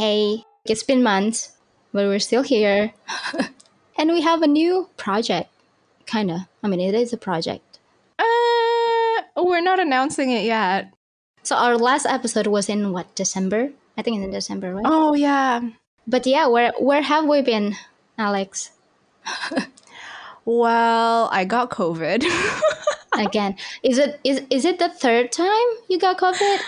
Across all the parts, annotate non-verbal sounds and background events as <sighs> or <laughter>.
hey, it's been months, but we're still here. <laughs> and we have a new project. Kinda. I mean, it is a project. Uh, we're not announcing it yet. So our last episode was in what, December? I think it's in December, right? Oh yeah. But yeah, where where have we been, Alex? <laughs> Well, I got COVID. <laughs> Again, is it is is it the third time you got COVID?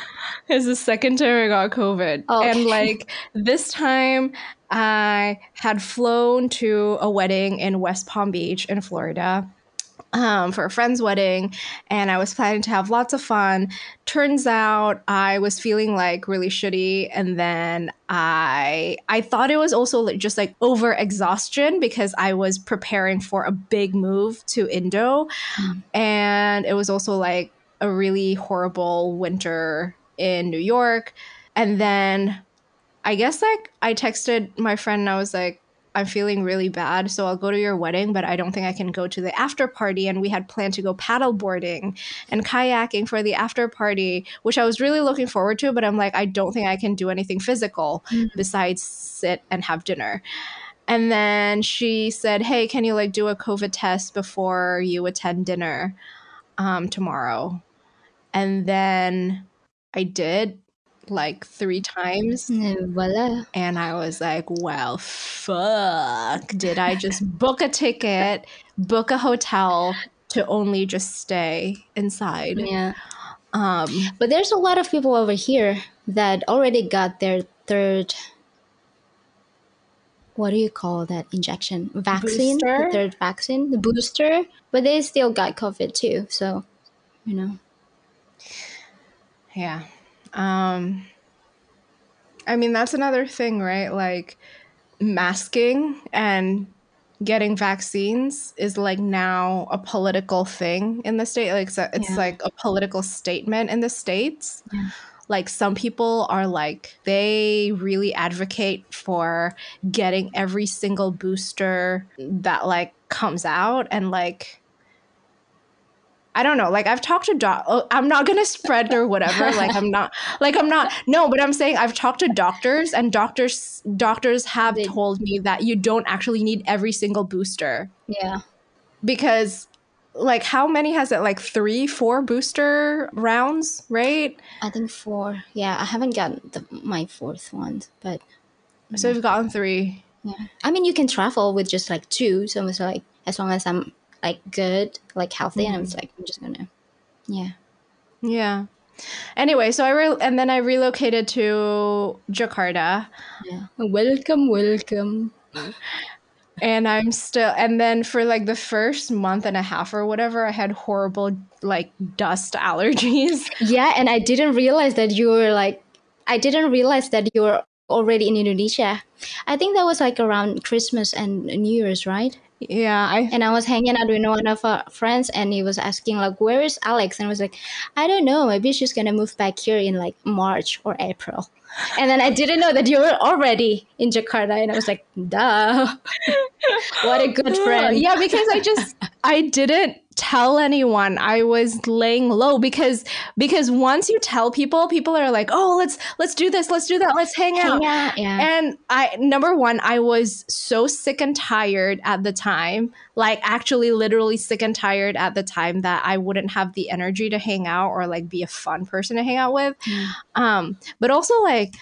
It's the second time I got COVID. Oh, And like this time I had flown to a wedding in West Palm Beach in Florida. Um, for a friend's wedding, and I was planning to have lots of fun. Turns out I was feeling like really shitty, and then I I thought it was also like, just like over exhaustion because I was preparing for a big move to Indo, Mm. and it was also like a really horrible winter in New York. And then I guess like I texted my friend and I was like, I'm feeling really bad, so I'll go to your wedding, but I don't think I can go to the after party. And we had planned to go paddle boarding and kayaking for the after party, which I was really looking forward to, but I'm like, I don't think I can do anything physical Mhm. besides sit and have dinner. And then she said, Hey, can you like do a COVID test before you attend dinner um, tomorrow? And then I did like three times. Mm, Voila. And I was like, well, fuck. Did I just <laughs> book a ticket, book a hotel to only just stay inside? Yeah. Um, But there's a lot of people over here that already got their third what do you call that injection? Vaccine? Booster? The third vaccine, the booster, but they still got COVID too. So, you know. yeah. Um, I mean, that's another thing, right? Like masking and getting vaccines is like now a political thing in the state. Like, so it's Yeah. like a political statement in the states. Yeah. like some people are like they really advocate for getting every single booster that like comes out and like I don't know. Like I've talked to doc. oh, I'm not gonna spread or whatever. <laughs> Like I'm not. Like I'm not. No, but I'm saying I've talked to doctors, and doctors doctors have They- told me that you don't actually need every single booster Yeah. because, like, how many has it? Like three, four booster rounds, right? I think four. Yeah, I haven't gotten the, my fourth one, but So we've gotten three. yeah. I mean, you can travel with just like two. So it's like as long as I'm like good, like healthy, and I'm just mm. like I'm just gonna, yeah. Yeah. Anyway, so I re- and then I relocated to Jakarta, Yeah. Welcome, welcome. and I'm still. And then for like the first month and a half or whatever, I had horrible like dust <laughs> allergies. Yeah, and I didn't realize that you were like, I didn't realize that you were already in Indonesia. I think that was like around Christmas and New Year's, right? Yeah, I And I was hanging out with one of our friends, and he was asking like, "Where is Alex?" And I was like, "I don't know. Maybe she's gonna move back here in like March or April." And then I didn't know that you were already in Jakarta, and I was like, "Duh! <laughs> what a good <laughs> friend!" Yeah, because I just I didn't tell anyone I was laying low because because once you tell people, people are like, "Oh, let's let's do this, let's do that, let's hang out." yeah, yeah. And I number one, I was so sick and tired at the time, like actually literally sick and tired at the time that I wouldn't have the energy to hang out or like be a fun person to hang out with. Mm. Um, but also like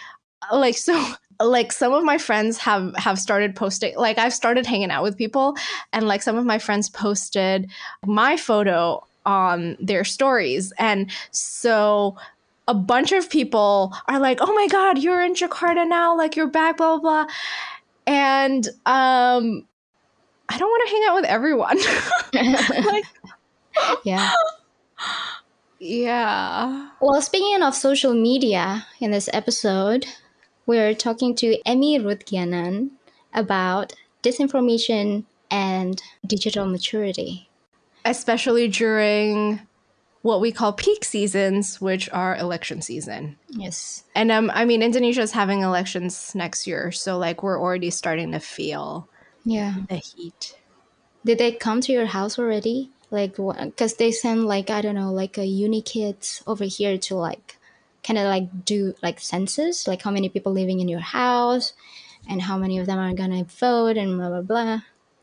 like <laughs> so like some of my friends have have started posting like I've started hanging out with people and like some of my friends posted my photo on their stories and so a bunch of people are like oh my god you're in Jakarta now like you're back blah blah blah. And um I don't want to hang out with everyone. <laughs> Like yeah. <laughs> yeah. Well, speaking of social media, in this episode, we're talking to Emmy Rutgianan about disinformation and digital maturity. especially during what we call peak seasons which are election season Yes. And um, I mean, Indonesia is having elections next year, so like we're already starting to feel Yeah. the heat. Did they come to your house already? Like, because they send like I don't know, like a uni kids over here to like kind of like do like census, like how many people living in your house, and how many of them are gonna vote, and blah blah blah.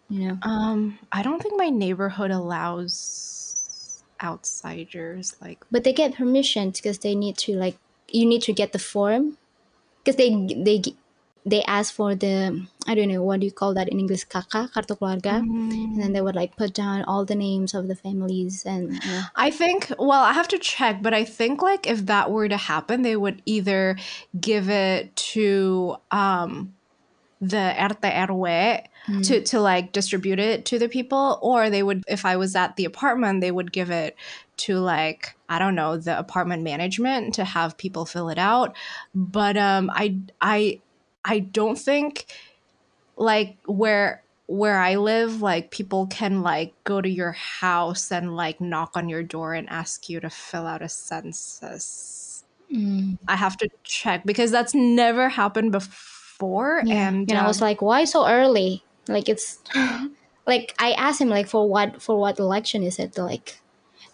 You know. Um, I don't think my neighborhood allows outsiders like but they get permission because they need to like you need to get the form because they they they ask for the I don't know what do you call that in English KK kartu keluarga and then they would like put down all the names of the families and you know. I think, well, I have to check, but I think like if that were to happen, they would either give it to um the RT to to like distribute it to the people or they would if I was at the apartment, they would give it to like I don't know, the apartment management to have people fill it out. But um I I I don't think like where where I live, like people can like go to your house and like knock on your door and ask you to fill out a census. Mm. I have to check because that's never happened before. Yeah. And and I was um, like, why so early? Like it's <gasps> like I asked him like for what for what election is it? Like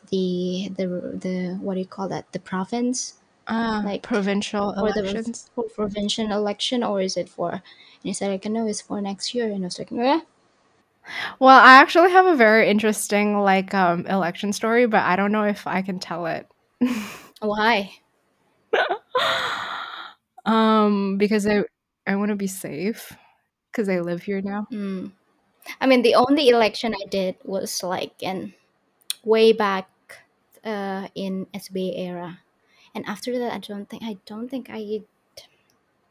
the the the what do you call that? The province uh, like, provincial or the elections. for provincial election or is it for? And he said like no, it's for next year. And I was like, eh? Well, I actually have a very interesting like um election story, but I don't know if I can tell it. <laughs> why? <laughs> um because I I want to be safe because I live here now. Mm. I mean, the only election I did was like in way back uh, in SBY era, and after that, I don't think I don't think I,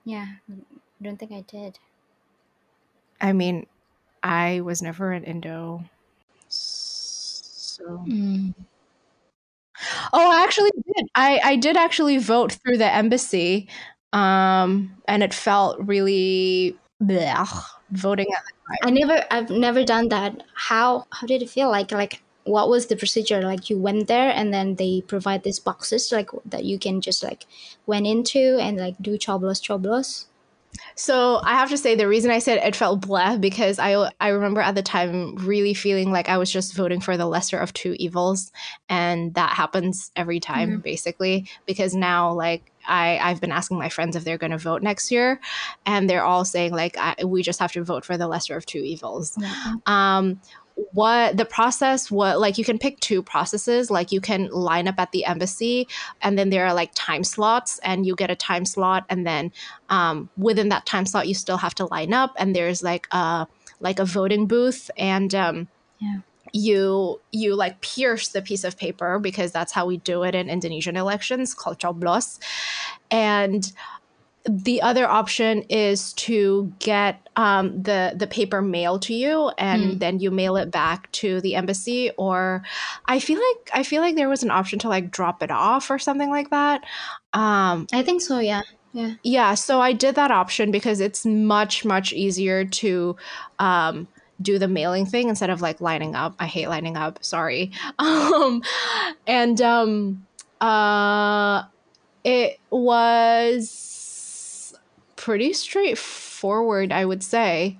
yeah, I don't think I did. I mean, I was never an Indo. So Mm. Oh, I actually did. I I did actually vote through the embassy. Um and it felt really blech, voting at the time. I never, I've never done that. How how did it feel like? Like what was the procedure? Like you went there and then they provide these boxes like that you can just like went into and like do coblos coblos. So I have to say the reason I said it felt blah because I I remember at the time really feeling like I was just voting for the lesser of two evils, and that happens every time basically because now like I I've been asking my friends if they're going to vote next year, and they're all saying like I, we just have to vote for the lesser of two evils. Yeah. um what the process what like you can pick two processes like you can line up at the embassy and then there are like time slots and you get a time slot and then um, within that time slot you still have to line up and there's like a like a voting booth and um, Yeah. you you like pierce the piece of paper because that's how we do it in Indonesian elections called coblos and the other option is to get um, the the paper mailed to you and Mm. then you mail it back to the embassy or i feel like i feel like there was an option to like drop it off or something like that um, I think so. Yeah. Yeah. yeah so i did that option because it's much much easier to um, do the mailing thing instead of like lining up i hate lining up sorry <laughs> um, and um, uh, it was pretty straightforward i would say.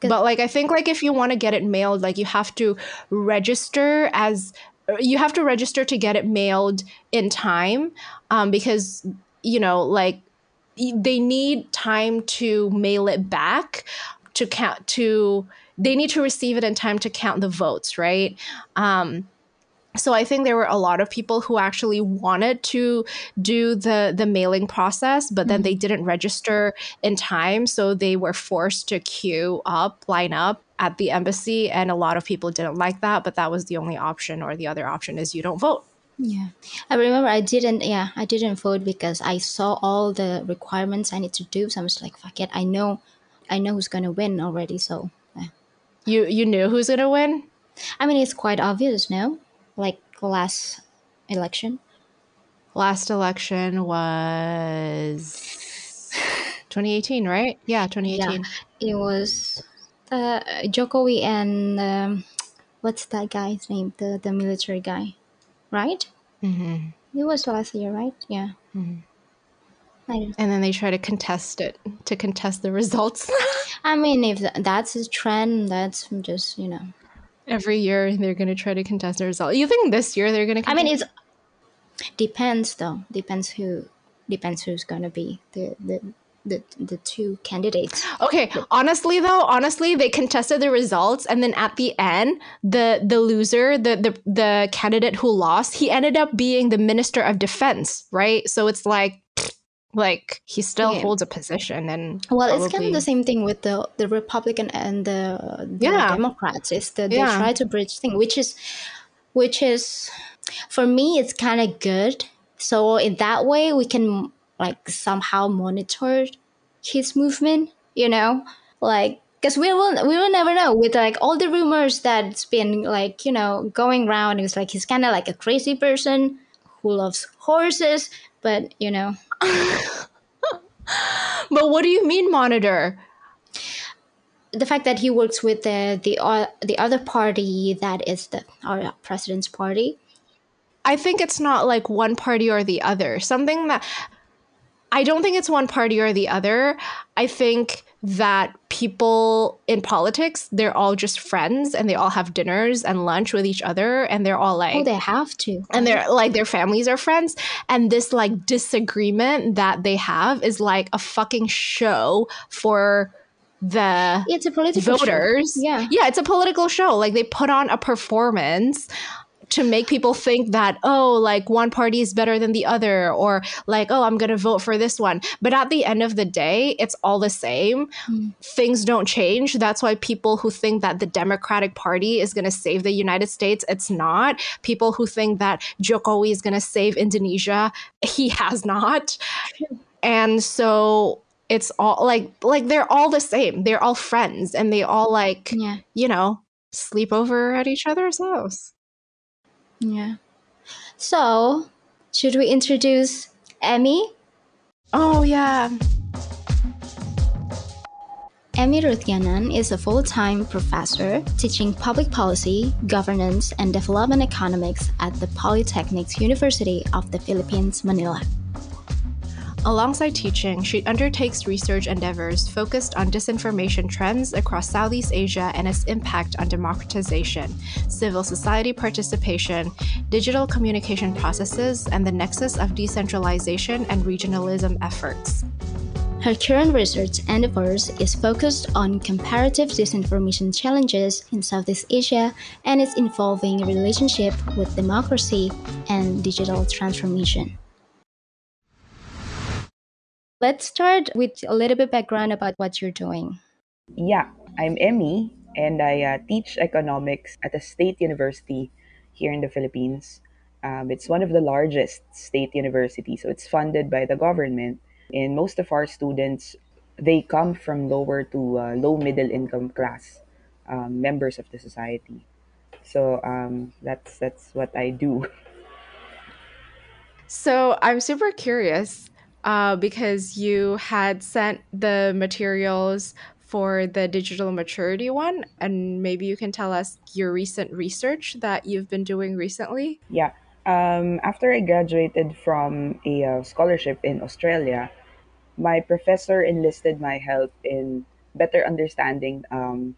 But like i think like if you want to get it mailed like you have to register as you have to register to get it mailed in time um, because you know like they need time to mail it back to count to they need to receive it in time to count the votes right? Um, so i think there were a lot of people who actually wanted to do the the mailing process but then they mm-hmm. didn't register in time so they were forced to queue up line up at the embassy and a lot of people didn't like that but that was the only option or the other option is you don't vote Yeah. I remember I didn't yeah, I didn't vote because I saw all the requirements I need to do. So I was like, fuck it. I know I know who's gonna win already, so yeah. you you knew who's going to win I mean it's quite obvious, no? Like last election. last election was 2018 right yeah 2018 Yeah, It was uh, Jokowi and um, what's that guy's name? The the military guy, right? hmm It was last year, right? Yeah. Mhm. I, and then they try to contest it to contest the results <laughs> I mean, if that's a trend, that's just you know. Every year they're going to try to contest the result you think this year they're going to I mean, it's depends though. Depends who depends who's going to be the, the the the two candidates. Okay, honestly though, honestly, they contested the results, and then at the end, the the loser, the the the candidate who lost, he ended up being the minister of defense, right? So it's like. Like he still Yeah. holds a position, and Well, it's kind of the same thing with the the Republican and the, the Yeah. Democrats. It's the they Yeah. try to bridge thing, which is which is for me it's kind of good. So in that way, we can like somehow monitor his movement. You know, like because we will we will never know with like all the rumors that's been like you know going around. It's like he's kind of like a crazy person who loves horses, but you know. <laughs> But what do you mean monitor? the fact that he works with the the uh, the other party that is the our president's party. I think it's not like one party or the other. Something that I don't think it's one party or the other. I think that people in politics, they're all just friends and they all have dinners and lunch with each other and they're all like Oh, they have to. and they're like their families are friends and this like disagreement that they have is like a fucking show for the It's a political show. voters. Yeah. Yeah, it's a political show. Like they put on a performance to make people think that, oh, like one party is better than the other, or like, oh, I'm going to vote for this one. But at the end of the day, it's all the same. Mm. Things don't change. That's why people who think that the Democratic Party is going to save the United States, it's not. People who think that Jokowi is going to save Indonesia, he has not. And so it's all like like they're all the same. They're all friends and they all like Yeah, you know, sleep over at each other's house. Yeah. So, should we introduce Emmy? Oh yeah. Emmy Rutyanan is a full-time professor teaching public policy, governance, and development economics at the Polytechnic University of the Philippines, Manila. Alongside teaching, she undertakes research endeavors focused on disinformation trends across Southeast Asia and its impact on democratization, civil society participation, digital communication processes, and the nexus of decentralization and regionalism efforts. Her current research endeavors is focused on comparative disinformation challenges in Southeast Asia and its involving relationship with democracy and digital transformation. Let's start with a little bit background about what you're doing. Yeah, I'm Emmy, and I uh, teach economics at a state university here in the Philippines. Um, it's one of the largest state universities, so it's funded by the government. And most of our students, they come from lower to uh, low middle income class um, members of the society. So um, that's that's what I do. <laughs> So I'm super curious uh, because you had sent the materials for the digital maturity one, and maybe you can tell us your recent research that you've been doing recently. Yeah. Um, after I graduated from a uh, scholarship in Australia, my professor enlisted my help in better understanding um,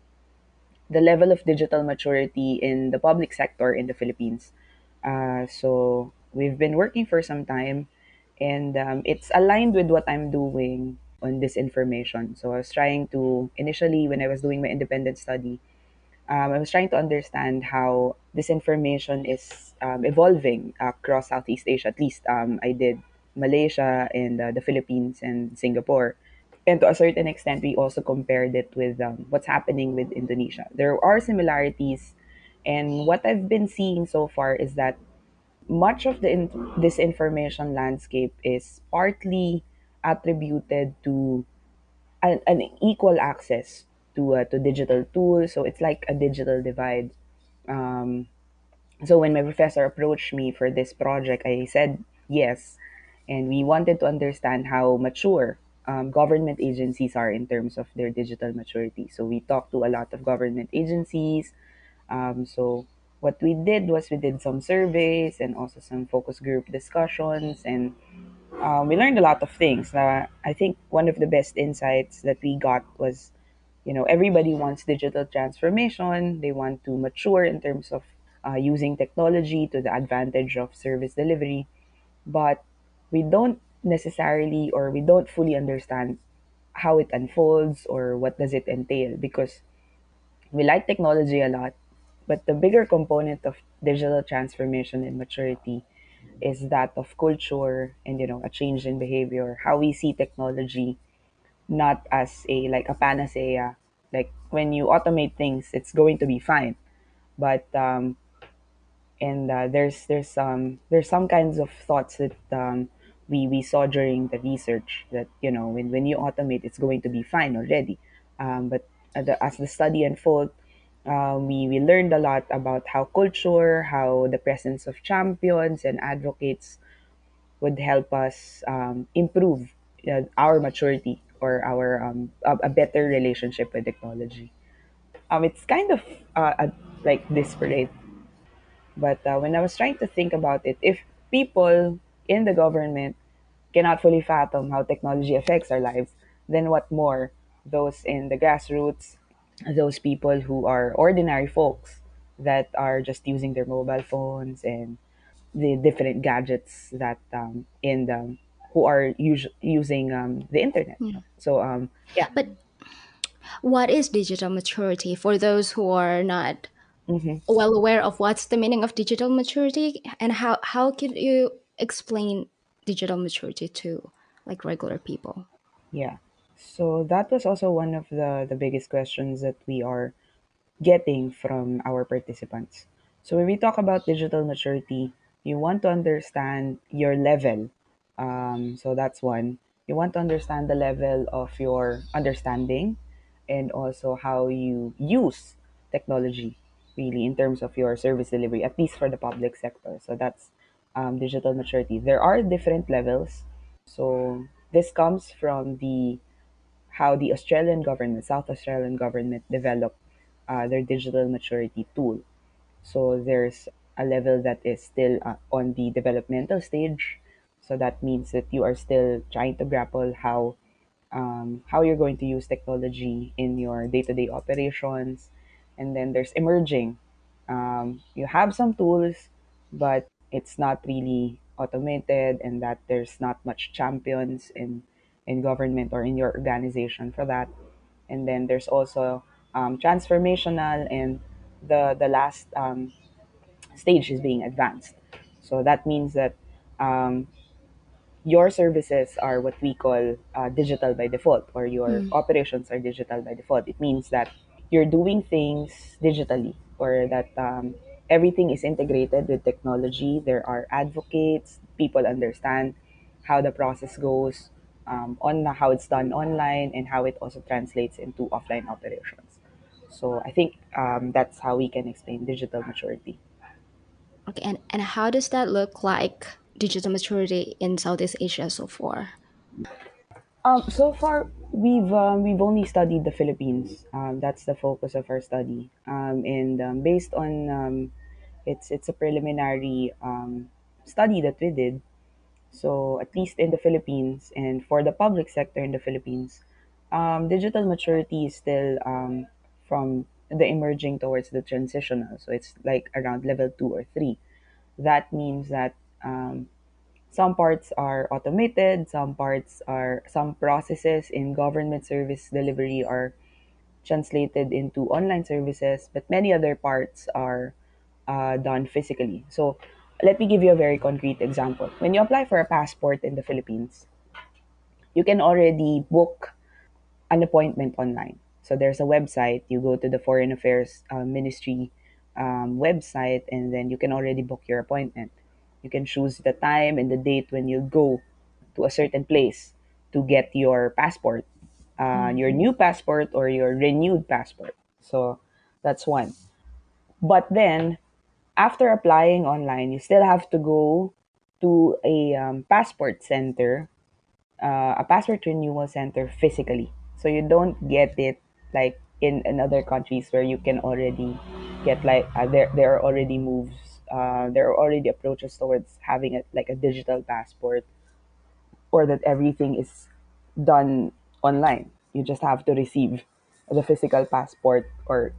the level of digital maturity in the public sector in the Philippines. Uh, so we've been working for some time, and um, it's aligned with what I'm doing on disinformation. So I was trying to initially when I was doing my independent study, um, I was trying to understand how disinformation is um, evolving across Southeast Asia. At least um, I did Malaysia and uh, the Philippines and Singapore. And to a certain extent, we also compared it with um, what's happening with Indonesia. There are similarities, and what I've been seeing so far is that much of the in- disinformation landscape is partly attributed to an, an equal access to uh, to digital tools. So it's like a digital divide. Um, so when my professor approached me for this project, I said yes, and we wanted to understand how mature um, government agencies are in terms of their digital maturity. So we talked to a lot of government agencies. Um, so what we did was we did some surveys and also some focus group discussions and um, we learned a lot of things. now I think one of the best insights that we got was, you know, everybody wants digital transformation. They want to mature in terms of uh, using technology to the advantage of service delivery, but we don't necessarily or we don't fully understand how it unfolds or what does it entail because we like technology a lot but the bigger component of digital transformation and maturity is that of culture and you know a change in behavior how we see technology not as a like a panacea. Like when you automate things it's going to be fine. But um and uh, there's there's some there's some kinds of thoughts that um, we we saw during the research that you know when when you automate it's going to be fine already. Um, but as the, as the study unfolded uh, we we learned a lot about how culture how the presence of champions and advocates would help us um, improve uh, our maturity or our um, a, a better relationship with technology. Um it's kind of uh, a, like disparate. But uh, when I was trying to think about it, if people in the government cannot fully fathom how technology affects our lives, then what more? Those in the grassroots, those people who are ordinary folks that are just using their mobile phones and the different gadgets that um, in the who are us- using um, the internet. So um, yeah, But what is digital maturity for those who are not hmm well aware of what's the meaning of digital maturity and how how could you explain digital maturity to like regular people? yeah. So that was also one of the the biggest questions that we are getting from our participants. So when we talk about digital maturity, you want to understand your level. Um, so that's one. You want to understand the level of your understanding and also how you use technology really in terms of your service delivery, at least for the public sector. So that's um, digital maturity. There are different levels. So this comes from the how the Australian government, South Australian government, developed uh, their digital maturity tool. So there's a level that is still uh, on the developmental stage. So that means that you are still trying to grapple how um, how you're going to use technology in your day-to-day operations. And then there's emerging. Um, you have some tools, but it's not really automated, and that there's not much champions in in government or in your organization for that. And then there's also um, transformational, and the the last um, stage is being advanced. So that means that um, your services are what we call uh, digital by default, or your Mm. operations are digital by default. It means that you're doing things digitally, or that um, everything is integrated with technology. There are advocates, people understand how the process goes um, on how it's done online and how it also translates into offline operations. So I think um, that's how we can explain digital maturity. Okay, and, and how does that look like digital maturity in Southeast Asia so far? Um, so far, we've um, we've only studied the Philippines. Um, that's the focus of our study. Um, and um, based on um, it's it's a preliminary um, study that we did. So at least in the Philippines and for the public sector in the Philippines, um, digital maturity is still um, from the emerging towards the transitional. So it's like around level two or three. That means that um, some parts are automated, some parts are some processes in government service delivery are translated into online services, but many other parts are uh, done physically. So let me give you a very concrete example. When you apply for a passport in the Philippines, you can already book an appointment online. So there's a website. You go to the Foreign Affairs uh, Ministry um, website, and then you can already book your appointment. You can choose the time and the date when you go to a certain place to get your passport, uh, your new passport or your renewed passport. So that's one. But then after applying online, you still have to go to a um, passport center uh, a passport renewal center physically. So you don't get it like in, in other countries where you can already get like uh, there there are already moves uh, there are already approaches towards having it like a digital passport or that everything is done online. You just have to receive the physical passport or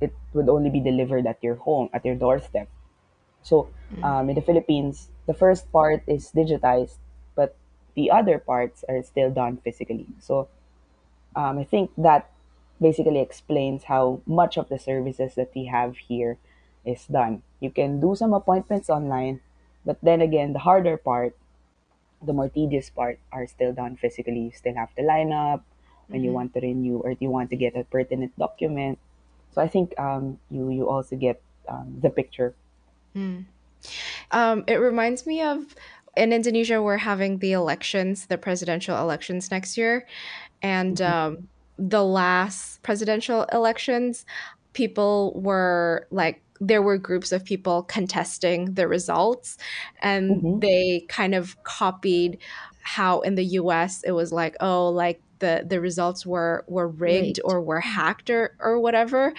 it would only be delivered at your home at your doorstep. So um, in the Philippines, the first part is digitized, but the other parts are still done physically. So um, I think that basically explains how much of the services that we have here is done. You can do some appointments online, but then again, the harder part, the more tedious part, are still done physically. You still have to line up when you Mhm. want to renew or you want to get a pertinent document. So I think um, you you also get um, the picture. Mm. Um, it reminds me of in Indonesia, we're having the elections, the presidential elections next year. And Mhm, um, the last presidential elections, people were like, there were groups of people contesting the results, and mhm, they kind of copied how in the US it was like, oh, like the, the results were were rigged Rigged. or were hacked or, or whatever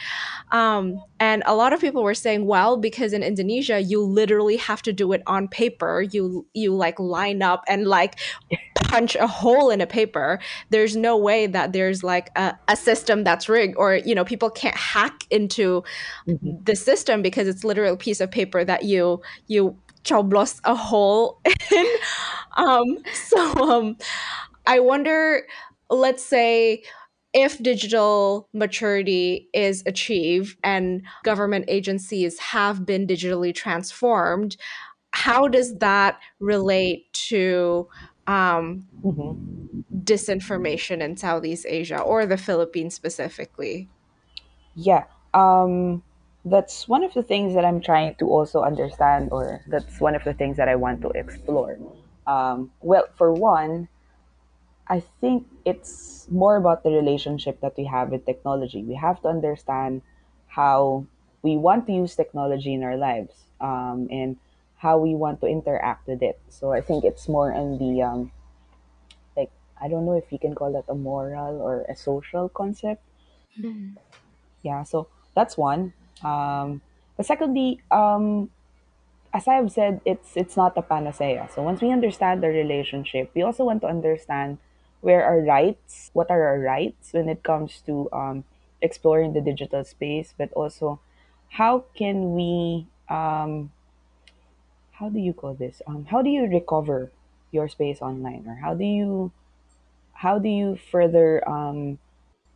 um, and a lot of people were saying, well, because in Indonesia, you literally have to do it on paper. You you like line up and like punch a hole in a paper. There's no way that there's like a, a system that's rigged, or you know, people can't hack into mhm, the system because it's literally a piece of paper that you you coblos a hole <laughs> in. Um, so um, I wonder, let's say, if digital maturity is achieved and government agencies have been digitally transformed, how does that relate to um, mhm. disinformation in Southeast Asia or the Philippines specifically? Yeah. Um, that's one of the things that I'm trying to also understand, or that's one of the things that I want to explore. Um, well, for one, I think it's more about the relationship that we have with technology. We have to understand how we want to use technology in our lives um, and how we want to interact with it. So I think it's more in the, um, like, I don't know if you can call that a moral or a social concept Mhm. Yeah, so that's one. Um, but secondly, um, as I have said, it's it's not a panacea. So once we understand the relationship, we also want to understand where our rights, what are our rights when it comes to um, exploring the digital space, but also how can we, um, how do you call this? Um, how do you recover your space online, or how do you how do you further um,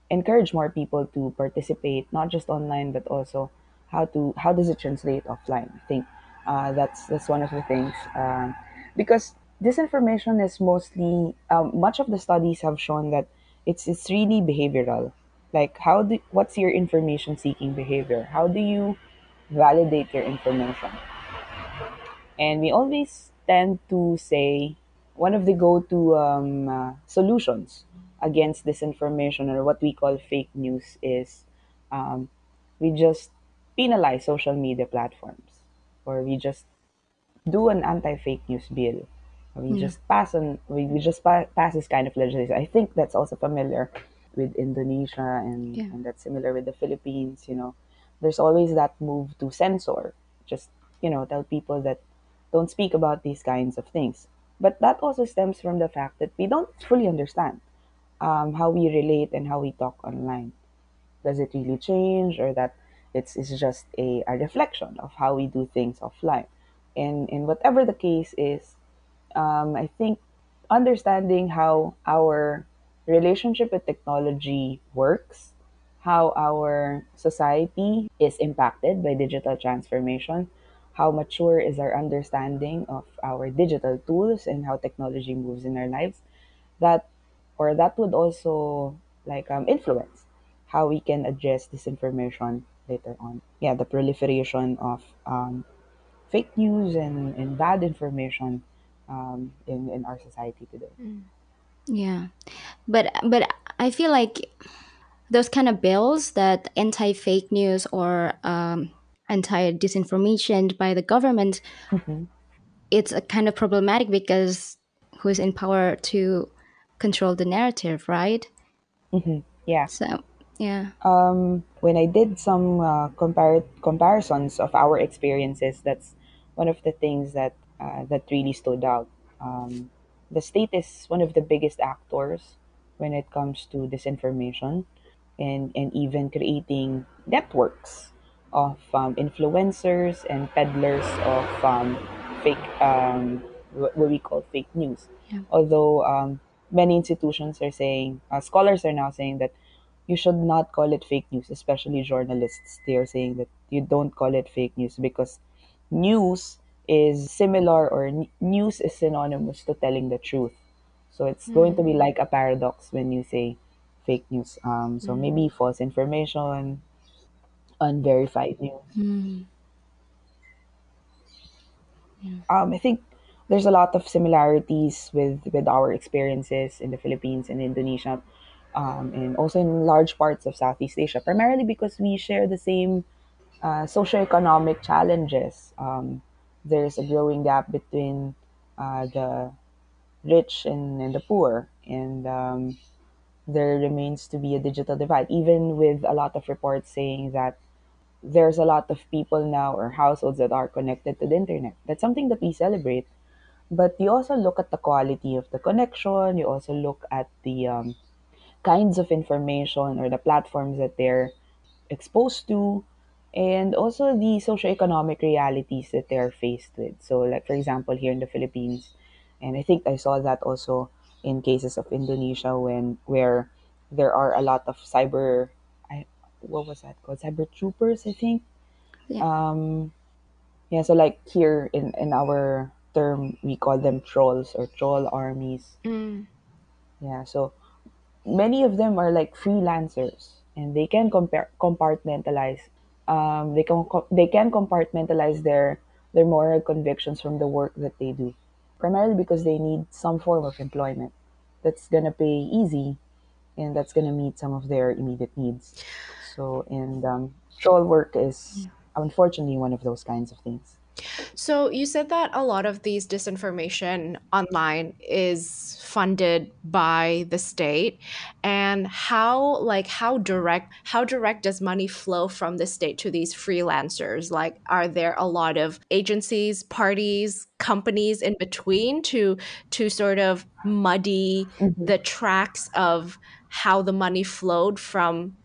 encourage more people to participate not just online but also how to how does it translate offline i think uh, that's that's one of the things um, because disinformation is mostly um, much of the studies have shown that it's it's really behavioral. Like how do what's your information seeking behavior? How do you validate your information? And we always tend to say one of the go-to um, uh, solutions against disinformation or what we call fake news is um, we just penalize social media platforms or we just do an anti-fake news bill we Yeah. just pass on we, we just pa- pass this kind of legislation. I think that's also familiar with indonesia and, Yeah. and that's similar with the philippines you know. There's always that move to censor just you know tell people that don't speak about these kinds of things. But that also stems from the fact that we don't fully understand um, how we relate and how we talk online. Does it really change or that it's, it's just a, a reflection of how we do things offline? And and whatever the case is um, I think understanding how our relationship with technology works, how our society is impacted by digital transformation, how mature is our understanding of our digital tools and how technology moves in our lives, that or that would also like um, influence how we can address disinformation later on. Yeah, the proliferation of um, fake news and, and bad information um, in, in our society today. Mm. Yeah. But but I feel like those kind of bills that anti fake news or um, anti disinformation by the government, hmm it's a kind of problematic because who's in power to control the narrative, right? hmm Yeah. So yeah. Um, when I did some uh, compar- comparisons of our experiences, that's one of the things that uh, that really stood out. Um, the state is one of the biggest actors when it comes to disinformation and, and even creating networks of um, influencers and peddlers of um, fake um, what we call fake news. Yeah. Although um, many institutions are saying, uh, scholars are now saying that you should not call it fake news, especially journalists. They are saying that you don't call it fake news because news is similar or n- news is synonymous to telling the truth. So it's going to be like a paradox when you say fake news. Um, so maybe false information, unverified news. Mm. Um, I think there's a lot of similarities with with our experiences in the Philippines and Indonesia, um, and also in large parts of Southeast Asia. Primarily because we share the same uh, socioeconomic challenges. Um, there's a growing gap between uh, the rich and, and the poor, and um, there remains to be a digital divide, even with a lot of reports saying that there's a lot of people now or households that are connected to the internet. That's something that we celebrate. But you also look at the quality of the connection, you also look at the um, kinds of information or the platforms that they're exposed to, and also the socioeconomic realities that they're faced with. So, like for example, here in the Philippines, and I think I saw that also in cases of Indonesia when where there are a lot of cyber, I, what was that called? Cyber troopers, I think. Yeah. Um, yeah. So like here in in our term, we call them trolls or troll armies. Mm. Yeah. So many of them are like freelancers and they can compare compartmentalize um, they can they can compartmentalize their their moral convictions from the work that they do. Primarily because they need some form of employment that's gonna pay easy and that's gonna meet some of their immediate needs. So and um, troll work is unfortunately one of those kinds of things So you said that a lot of these disinformation online is funded by the state and how like how direct how direct does money flow from the state to these freelancers like are there a lot of agencies parties companies in between to to sort of muddy Mhm. the tracks of how the money flowed from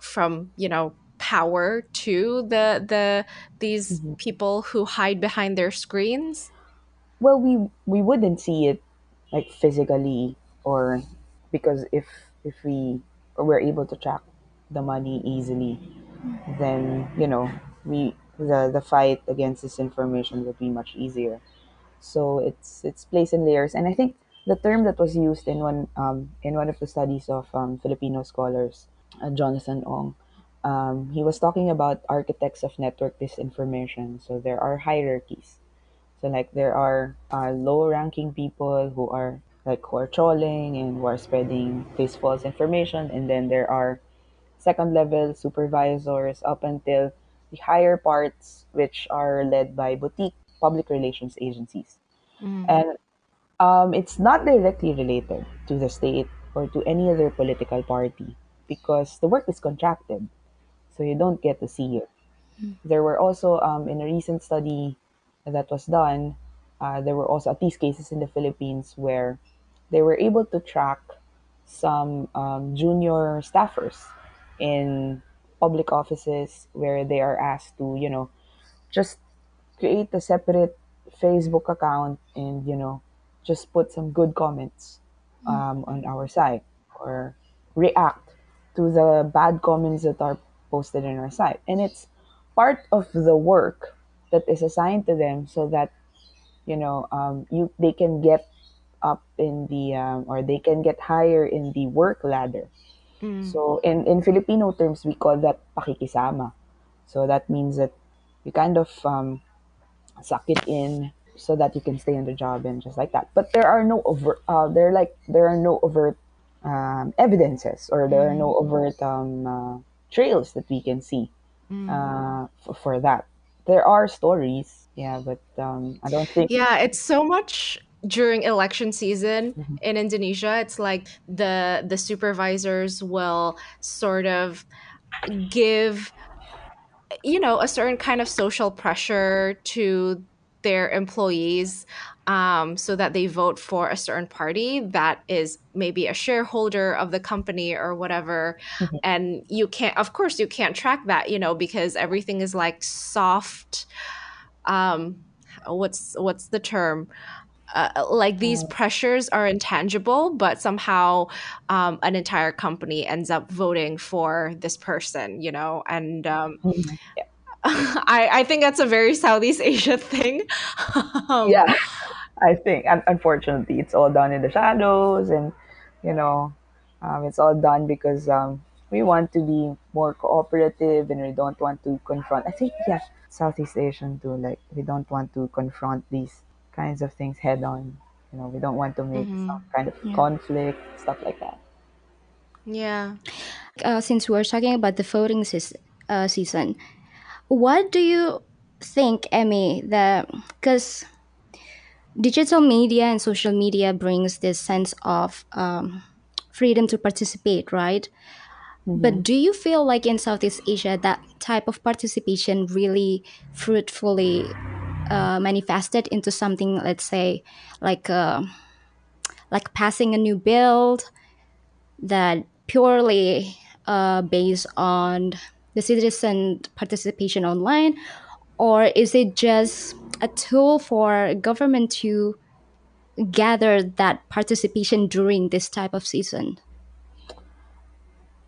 from you know power to the the these Mhm. people who hide behind their screens? Well we we wouldn't see it like physically or because if if we were able to track the money easily then you know we the the fight against disinformation would be much easier. So it's it's placed in layers. And i think the term that was used in one um, in one of the studies of um, filipino scholars uh, jonathan ong um, he was talking about architects of network disinformation so there are hierarchies so like there are uh, low-ranking people who are like who are trolling and who are spreading this false information, and then there are second-level supervisors up until the higher parts, which are led by boutique public relations agencies. Mm. And um, it's not directly related to the state or to any other political party because the work is contracted, so you don't get to see it. There were also, um, in a recent study that was done, uh, there were also at least cases in the Philippines where they were able to track some um, junior staffers in public offices where they are asked to, you know, just create a separate Facebook account and, you know, just put some good comments um, on our site or react to the bad comments that are posted on our site. And it's part of the work that is assigned to them so that you know um, you they can get up in the um, or they can get higher in the work ladder Mm. so in in filipino terms we call that pakikisama so that means that you kind of um, suck it in so that you can stay on the job and just like that but there are no overt uh, there like there are no overt um, evidences or there are no overt um, uh, trails that we can see Mm. uh, f- for that. There are stories, yeah, but um, I don't think. yeah it's so much during election season Mhm. in indonesia it's like the the supervisors will sort of give you know a certain kind of social pressure to their employees um, so that they vote for a certain party that is maybe a shareholder of the company or whatever Mhm. and you can't of course you can't track that you know because everything is like soft um what's what's the term uh, like these pressures are intangible, but somehow um, an entire company ends up voting for this person, you know, and um, Mhm. <laughs> I, I think that's a very Southeast Asia <laughs> thing. Um, Yeah, I think, unfortunately, it's all done in the shadows, and you know, um, it's all done because um, we want to be more cooperative, and we don't want to confront. I think, yeah, Southeast Asian too. Like, we don't want to confront these kinds of things head on. You know, we don't want to make Mhm. some kind of Yeah. conflict, stuff like that. yeah. uh, since we're talking about the voting seas uh, season, what do you think, Emmy? That because digital media and social media brings this sense of um, freedom to participate, right? But do you feel like in Southeast Asia that type of participation really fruitfully uh, manifested into something, let's say, like uh, like passing a new bill that purely uh, based on the citizen participation online, or is it just a tool for government to gather that participation during this type of season?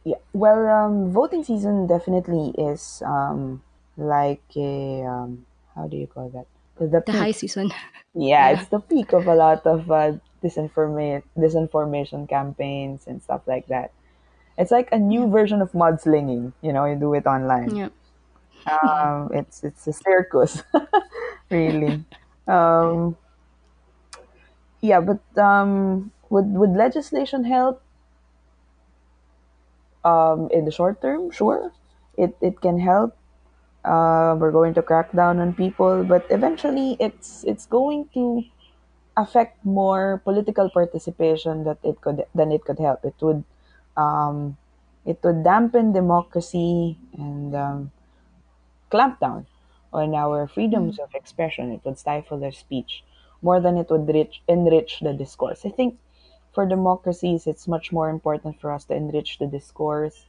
Yeah. Well, um, voting season definitely is um, like a um, how do you call that? The The high season. Yeah, <laughs> Yeah. it's the peak of a lot of uh, disinformation disinformation campaigns and stuff like that. It's like a new version of mudslinging. You know, you do it online. Yeah. Um, <laughs> it's it's a circus, <laughs> really. Um, yeah, but um, would would legislation help? Um, in the short term, sure, it it can help. Uh, we're going to crack down on people, but eventually, it's it's going to affect more political participation that it could than it could help. It would um, it would dampen democracy and um, clamp down on our freedoms of expression. It would stifle their speech more than it would rich, enrich the discourse. I think for democracies, it's much more important for us to enrich the discourse,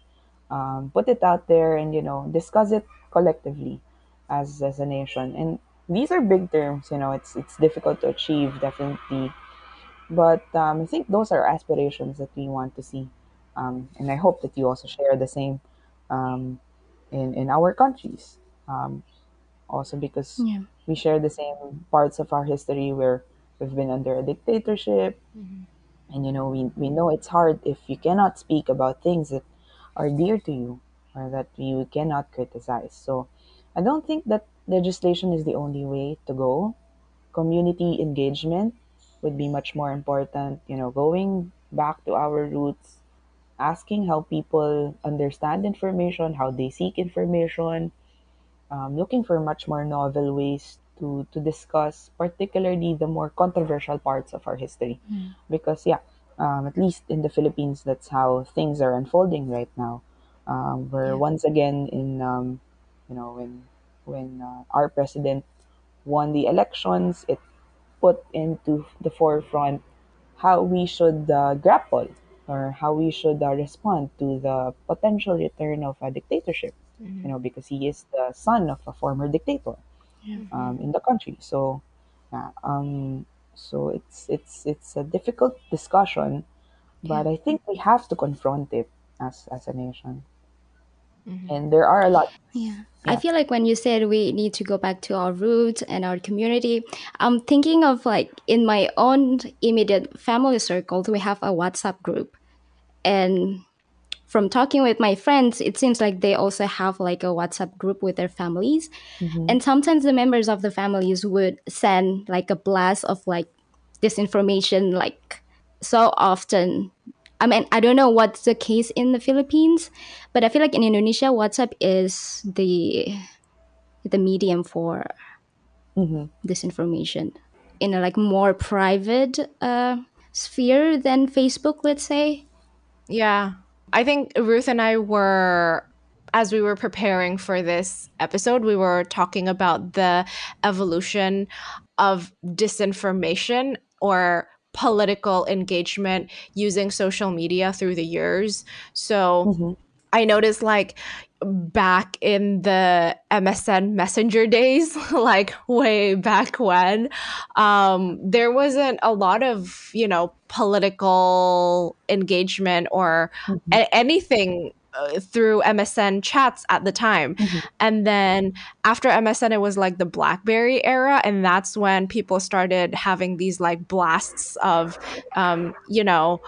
um, put it out there, and you know discuss it collectively as as a nation. And these are big terms. You know, it's it's difficult to achieve definitely, but um, I think those are aspirations that we want to see, um, and I hope that you also share the same um, in in our countries. Um, also because Yeah. we share the same parts of our history where we've been under a dictatorship and you know we, we know it's hard if you cannot speak about things that are dear to you or that you cannot criticize so i don't think that legislation is the only way to go community engagement would be much more important you know going back to our roots asking how people understand information how they seek information um, looking for much more novel ways to, to discuss, particularly the more controversial parts of our history. Because, yeah, um, at least in the Philippines, that's how things are unfolding right now. Um, we're Yeah. once again in, um, you know, when when uh, our president won the elections, it put into the forefront how we should uh, grapple or how we should uh, respond to the potential return of a dictatorship you know, because he is the son of a former dictator um, in the country. So, yeah, um, so it's it's it's a difficult discussion, but I think we have to confront it as as a nation. And there are a lot. Yeah. I feel like when you said we need to go back to our roots and our community, I'm thinking of like in my own immediate family circle, we have a WhatsApp group. And from talking with my friends, it seems like they also have like a WhatsApp group with their families. Mhm. And sometimes the members of the families would send like a blast of like disinformation like so often. I mean, I don't know what's the case in the Philippines, but I feel like in Indonesia, WhatsApp is the the medium for Mhm. disinformation in a like more private uh, sphere than Facebook, let's say. Yeah. I think Ruth and I were, as we were preparing for this episode, we were talking about the evolution of disinformation or political engagement using social media through the years. So Mhm. I noticed like back in the MSN Messenger days, <laughs> like way back when, um, there wasn't a lot of, you know, political engagement or Mm-hmm. a- anything uh, through MSN chats at the time. Mhm. And then after MSN, it was like the Blackberry era. And that's when people started having these like blasts of, um, you know,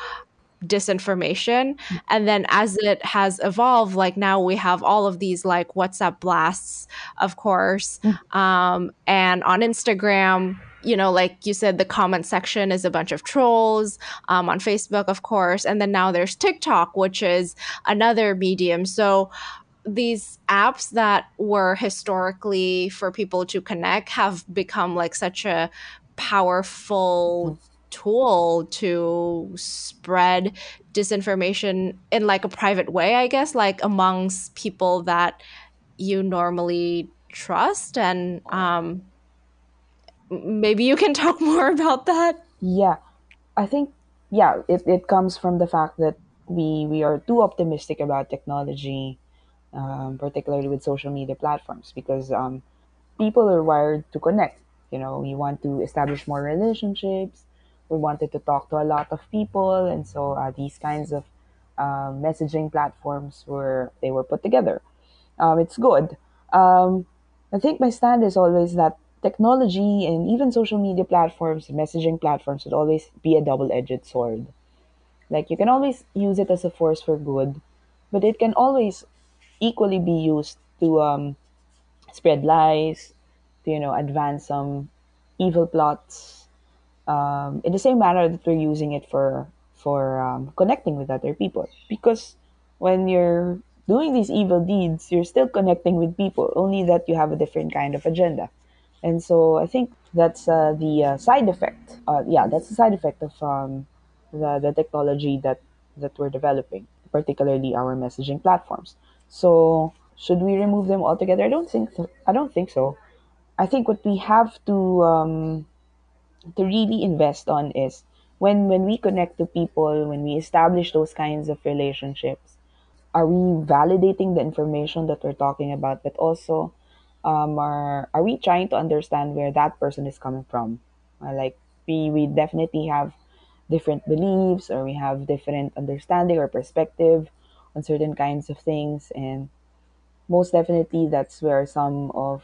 disinformation and then as it has evolved like now we have all of these like whatsapp blasts of course um and on instagram you know like you said the comment section is a bunch of trolls um, on facebook of course and then now there's tiktok which is another medium. So these apps that were historically for people to connect have become like such a powerful tool to spread disinformation in like a private way i guess like amongst people that you normally trust and um maybe you can <laughs> talk more about that Yeah, I think yeah, it, it comes from the fact that we we are too optimistic about technology, um, particularly with social media platforms, because um, people are wired to connect. You know, we want to establish more relationships. We wanted to talk to a lot of people, and so uh, these kinds of uh, messaging platforms were they were put together. Um, it's good. Um, I think my stand is always that technology and even social media platforms, messaging platforms, would always be a double-edged sword. Like you can always use it as a force for good, but it can always equally be used to um, spread lies, to you know advance some evil plots. Um, in the same manner that we're using it for for um, connecting with other people, because when you're doing these evil deeds, you're still connecting with people, only that you have a different kind of agenda. And so I think that's uh, the uh, side effect. Uh, yeah, that's the side effect of um, the, the technology that, that we're developing, particularly our messaging platforms. So should we remove them altogether? I don't think so. I don't think so. I think what we have to um, to really invest on is when when we connect to people, when we establish those kinds of relationships, are we validating the information that we're talking about, but also um, are are we trying to understand where that person is coming from? Uh, like we we definitely have different beliefs or we have different understanding or perspective on certain kinds of things and most definitely that's where some of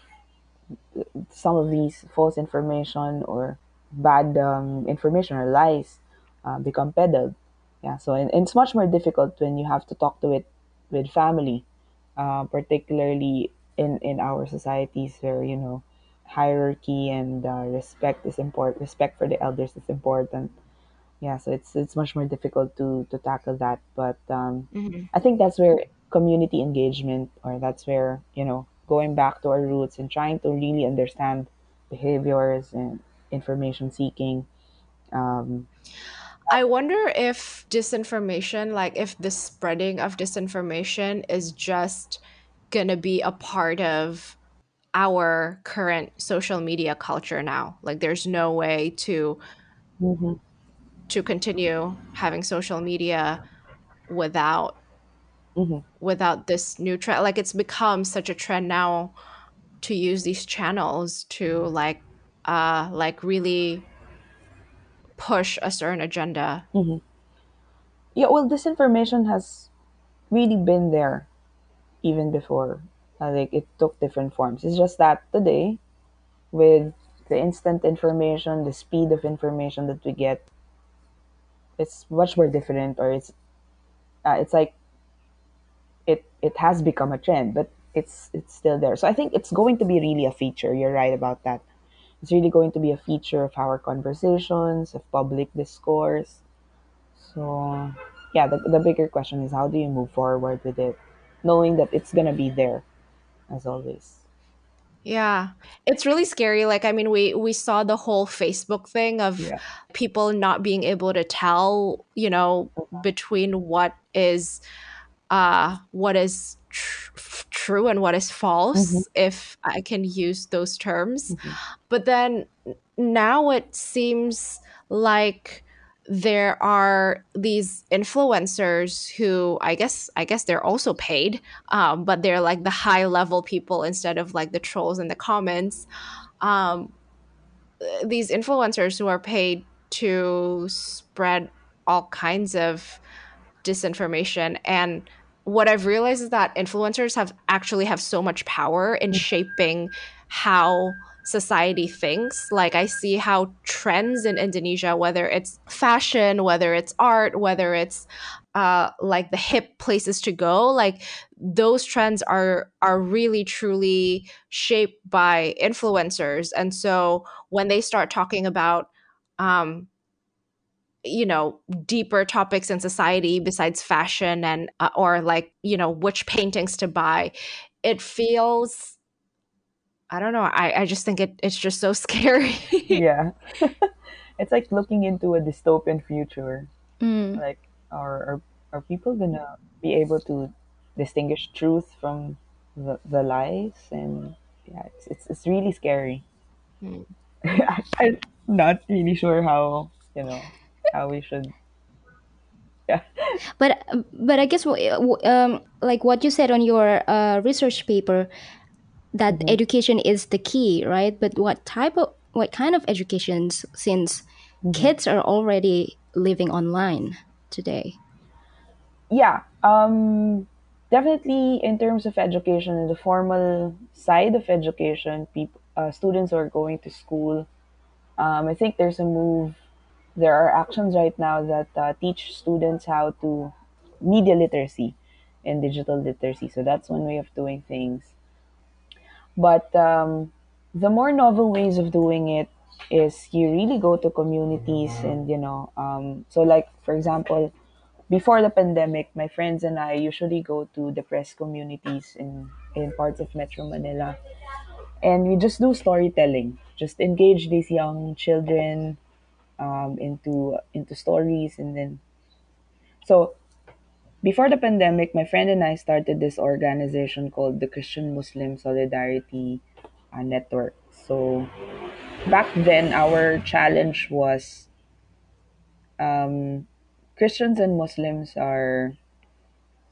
some of these false information or bad um, information or lies uh, become peddled. Yeah, so and, and it's much more difficult when you have to talk to it with family, uh, particularly in in our societies where you know hierarchy and uh, respect is important. Respect for the elders is important. Yeah, so it's it's much more difficult to to tackle that. But um, Mhm. I think that's where community engagement, or that's where you know going back to our roots and trying to really understand behaviors and information seeking. Um, I wonder if disinformation, like if the spreading of disinformation is just gonna be a part of our current social media culture now. Like there's no way to mhm, to continue having social media without mhm. without this new trend. Like it's become such a trend now to use these channels to like uh like really push a certain agenda. Yeah, well, disinformation has really been there even before. Uh, like it took different forms. It's just that today, with the instant information, the speed of information that we get, it's much more different. Or it's uh, it's like it it has become a trend, but it's it's still there. So I think it's going to be really a feature. You're right about that. It's really going to be a feature of our conversations, of public discourse. So yeah, the the bigger question is how do you move forward with it, knowing that it's gonna be there as always. Yeah. It's really scary. Like I mean we we saw the whole Facebook thing of Yeah. people not being able to tell, you know, between what is uh what is tr- true and what is false Mhm. if I can use those terms. Mhm. But then now it seems like there are these influencers who I guess I guess they're also paid, um, but they're like the high level people instead of like the trolls in the comments. Um, these influencers who are paid to spread all kinds of disinformation and what I've realized is that influencers have actually have so much power in shaping how society thinks. Like I see how trends in Indonesia, whether it's fashion, whether it's art, whether it's uh, like the hip places to go, like those trends are are really truly shaped by influencers. And so when they start talking about um, you know deeper topics in society besides fashion and uh, or like you know which paintings to buy it feels i don't know. I, I just think it, it's just so <laughs> scary. Yeah. <laughs> It's like looking into a dystopian future. Mm. like are, are are people gonna be able to distinguish truth from the, the lies? And yeah it's, it's, it's really scary. <laughs> I, i'm not really sure how you know how we should yeah. But but I guess um, like what you said on your uh, research paper, that Mhm. education is the key, right? But what type of what kind of educations since Mhm. kids are already living online today? yeah um definitely in terms of education in the formal side of education people uh, students who are going to school um, i think there's a move there are actions right now that uh, teach students how to media literacy and digital literacy so that's one way of doing things but um, the more novel ways of doing it is you really go to communities and you know um, so like for example before the pandemic, my friends and I usually go to depressed communities in, in parts of Metro Manila. And we just do storytelling, just engage these young children um, into into stories. And then, so before the pandemic, my friend and I started this organization called the Christian Muslim Solidarity uh, Network. So back then, our challenge was um, Christians and Muslims are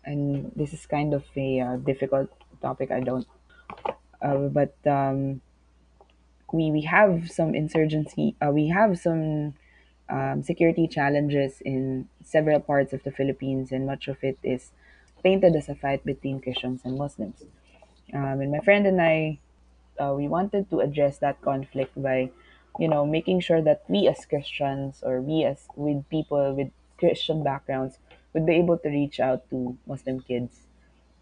and this is kind of a uh, difficult topic. I don't, uh, but um, we we have some insurgency. Uh, we have some um, security challenges in several parts of the Philippines, and much of it is painted as a fight between Christians and Muslims. Um, and my friend and I, uh, we wanted to address that conflict by, you know, making sure that we as Christians or we as with people with Christian backgrounds would be able to reach out to Muslim kids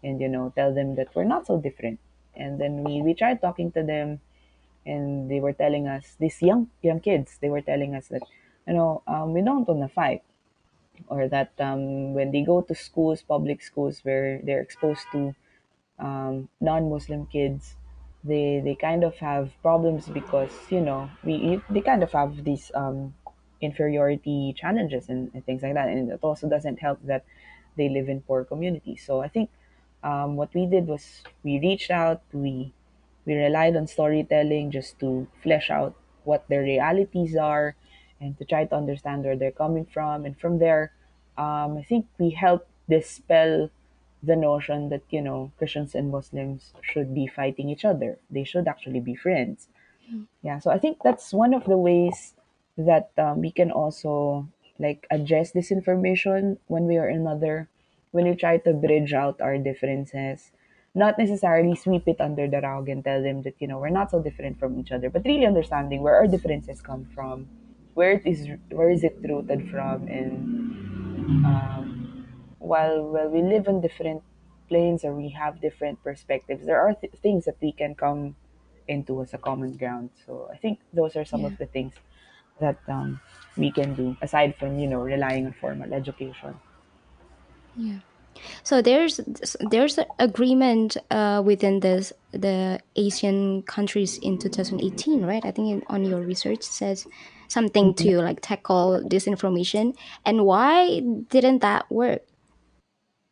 and you know tell them that we're not so different and then we we tried talking to them and they were telling us these young young kids they were telling us that you know um, we don't want to fight or that um, when they go to schools public schools where they're exposed to um, non-muslim kids they they kind of have problems because you know we they kind of have these um, inferiority challenges and, and things like that. And it also doesn't help that they live in poor communities. So i think um, what we did was we reached out we we relied on storytelling just to flesh out what their realities are and to try to understand where they're coming from. And from there um, i think we helped dispel the notion that you know christians and muslims should be fighting each other. They should actually be friends. Yeah so i think that's one of the ways that um, we can also like address disinformation one way or another when we try to bridge out our differences. Not necessarily sweep it under the rug and tell them that you know we're not so different from each other but really understanding where our differences come from where it is where is it rooted from and um, while while we live on different planes or we have different perspectives there are th- things that we can come into as a common ground. So I think those are some Yeah. of the things that um, we can do aside from you know relying on formal education. Yeah. So there's there's an agreement uh, within this the ASEAN countries in 2018, right? I think in, on your research says something to like tackle disinformation. And why didn't that work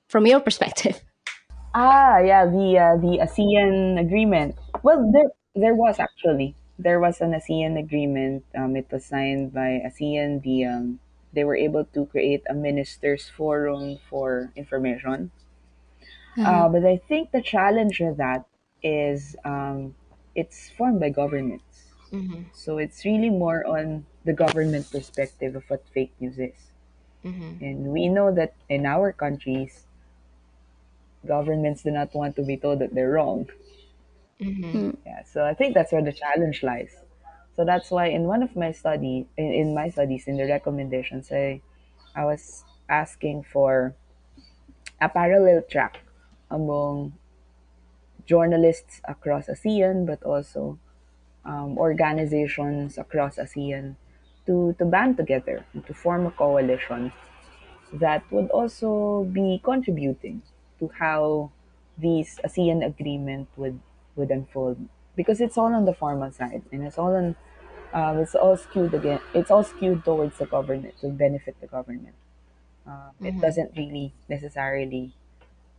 from your perspective? <laughs> Ah, yeah, the uh, the ASEAN agreement. Well, there there was actually there was an ASEAN agreement. Um, it was signed by ASEAN, the um, they were able to create a ministers forum for information. Uh, but I think the challenge with that is um, it's formed by governments. Mm-hmm. So it's really more on the government perspective of what fake news is. Mm-hmm. And we know that in our countries, governments do not want to be told that they're wrong. Mm-hmm. Yeah, so I think that's where the challenge lies. So that's why in one of my study, in, in my studies, in the recommendations, I, I was asking for a parallel track among journalists across ASEAN, but also um, organizations across ASEAN to, to band together and to form a coalition that would also be contributing to how these ASEAN agreement would, would unfold. Because it's all on the formal side and it's all on um, it's all skewed again it's all skewed towards the government to benefit the government. Um, It Mhm. doesn't really necessarily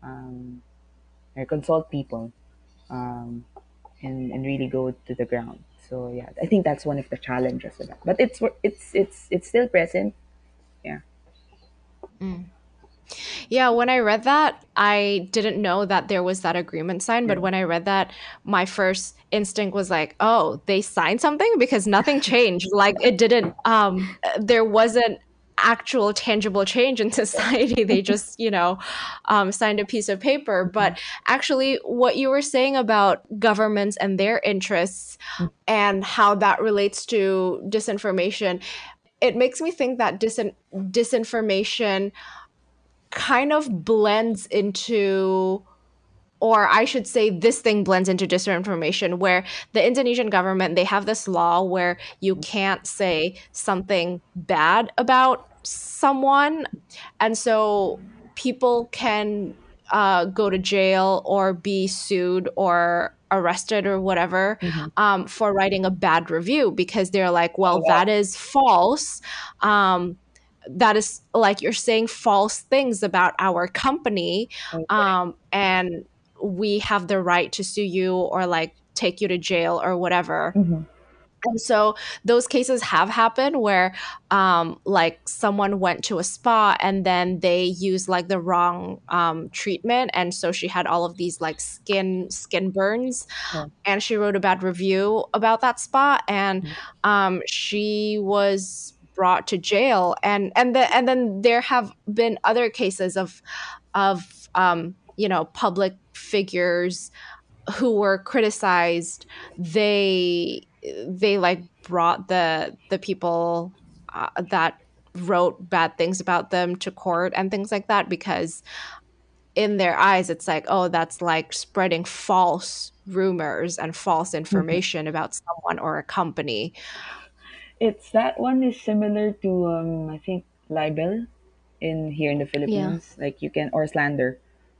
um, consult people um, and, and really go to the ground. So yeah, I think that's one of the challenges of that. But it's it's it's it's still present. Yeah. Yeah, when I read that, I didn't know that there was that agreement signed. But when I read that, my first instinct was like, oh, they signed something because nothing <laughs> changed. Like it didn't, um, there wasn't actual tangible change in <laughs> society. They <laughs> just, you know, um, signed a piece of paper. But actually, what you were saying about governments and their interests and how that relates to disinformation, it makes me think that disin- disinformation kind of blends into or I should say this thing blends into disinformation where the Indonesian government they have this law where you can't say something bad about someone. And so people can uh, go to jail or be sued or arrested or whatever um, for writing a bad review because they're like well wow. that is false. Um, that is like you're saying false things about our company Okay. um, and we have the right to sue you or like take you to jail or whatever Mhm. and so those cases have happened where um, like someone went to a spa and then they used like the wrong um, treatment and so she had all of these like skin skin burns Oh. and she wrote a bad review about that spa and Mhm. um, she was brought to jail. And and the, and then there have been other cases of of um, you know public figures who were criticized. They they like brought the the people uh, that wrote bad things about them to court and things like that because in their eyes it's like oh that's like spreading false rumors and false information about someone or a company It's that one is similar to um I think libel in here in the Philippines. Like you can or slander.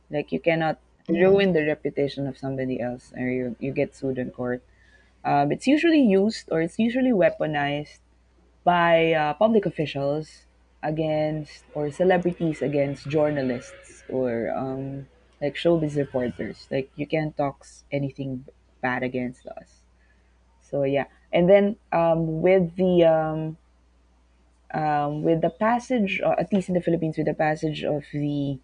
Like you cannot ruin the reputation of somebody else or you, you get sued in court. Um, it's usually used or it's usually weaponized by uh, public officials against or celebrities against journalists or um, like showbiz reporters. Like you can't talk anything bad against us. So yeah, and then um, with the um, um, with the passage, uh, at least in the Philippines, with the passage of the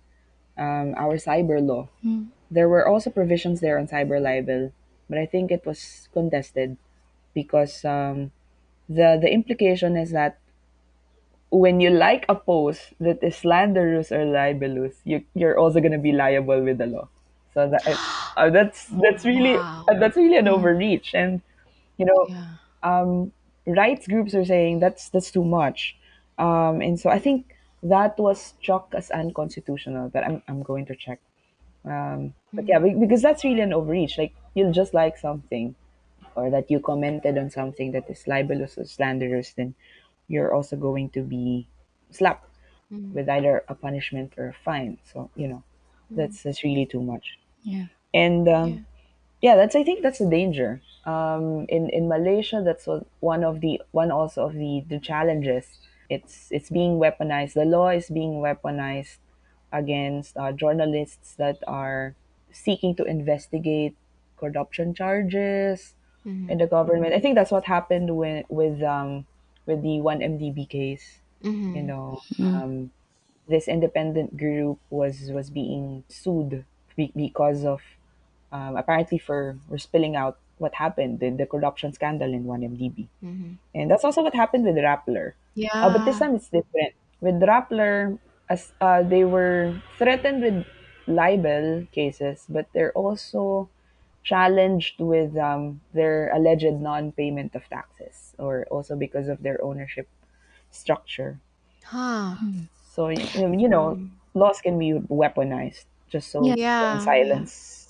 um, our cyber law, Mm. there were also provisions there on cyber libel, but I think it was contested because um, the the implication is that when you like a post that is slanderous or libelous, you you're also gonna be liable with the law. So that uh, that's that's really Wow. uh, that's really an overreach, and you know yeah um, rights groups are saying that's that's too much, um, and so I think that was struck as unconstitutional. But I'm I'm going to check. Um, but yeah, because that's really an overreach. Like you'll just like something, or that you commented on something that is libelous or slanderous, then you're also going to be slapped Mm. with either a punishment or a fine. So you know, that's that's really too much. Yeah. And um, yeah, that's I think that's a danger. Um, in in Malaysia, that's what, one of the one also of the the challenges. It's it's being weaponized. The law is being weaponized against uh, journalists that are seeking to investigate corruption charges Mhm. in the government. I think that's what happened with with um with the one MDB case. Mhm. You know, Mm. um, this independent group was was being sued be- because of um, apparently for, for spilling out what happened the, the corruption scandal in 1MDB. Mhm. And that's also what happened with Rappler. Yeah. Uh, but this time it's different. With Rappler, as uh, they were threatened with libel cases, but they're also challenged with um, their alleged non-payment of taxes, or also because of their ownership structure. Huh. So you know, Mm. laws can be weaponized just so. Yeah, silence.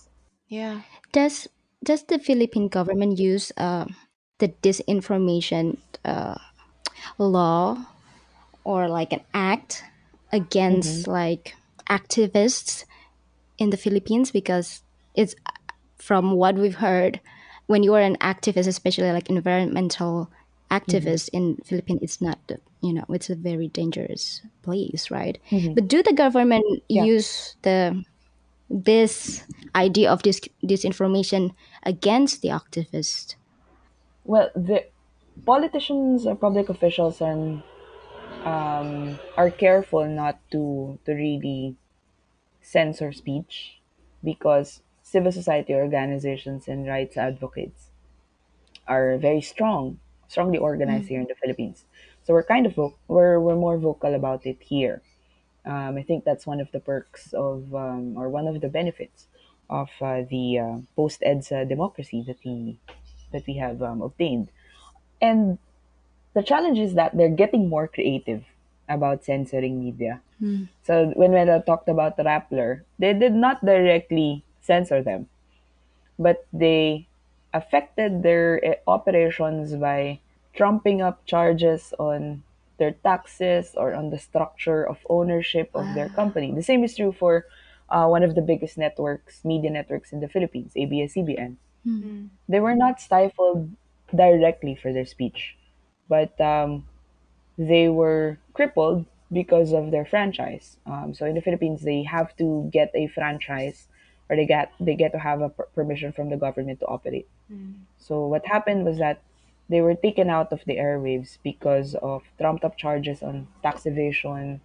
Yeah. Does does the Philippine government use uh, the disinformation uh, law or like an act against like activists in the Philippines? Because it's from what we've heard, when you are an activist, especially like environmental activist in Philippines, it's not the you know it's a very dangerous place, right? But do the government Yeah. use the this idea of this disinformation against the activist? Well, the politicians or public officials and um, are careful not to to really censor speech because civil society organizations and rights advocates are very strong, strongly organized here in the Philippines. So we're kind of vo- we're we're more vocal about it here. Um, I think that's one of the perks of um, or one of the benefits of uh, the uh, post EDSA democracy that we that we have um, obtained. And the challenge is that they're getting more creative about censoring media. So when I talked about the Rappler, they did not directly censor them, but they affected their eh, operations by trumping up charges on their taxes or on the structure of ownership of their company. The same is true for uh, one of the biggest networks, media networks in the Philippines, ABS-CBN. They were not stifled directly for their speech, but um, they were crippled because of their franchise. Um, so in the Philippines, they have to get a franchise, or they get they get to have a per- permission from the government to operate. So what happened was that they were taken out of the airwaves because of trumped up charges on tax evasion,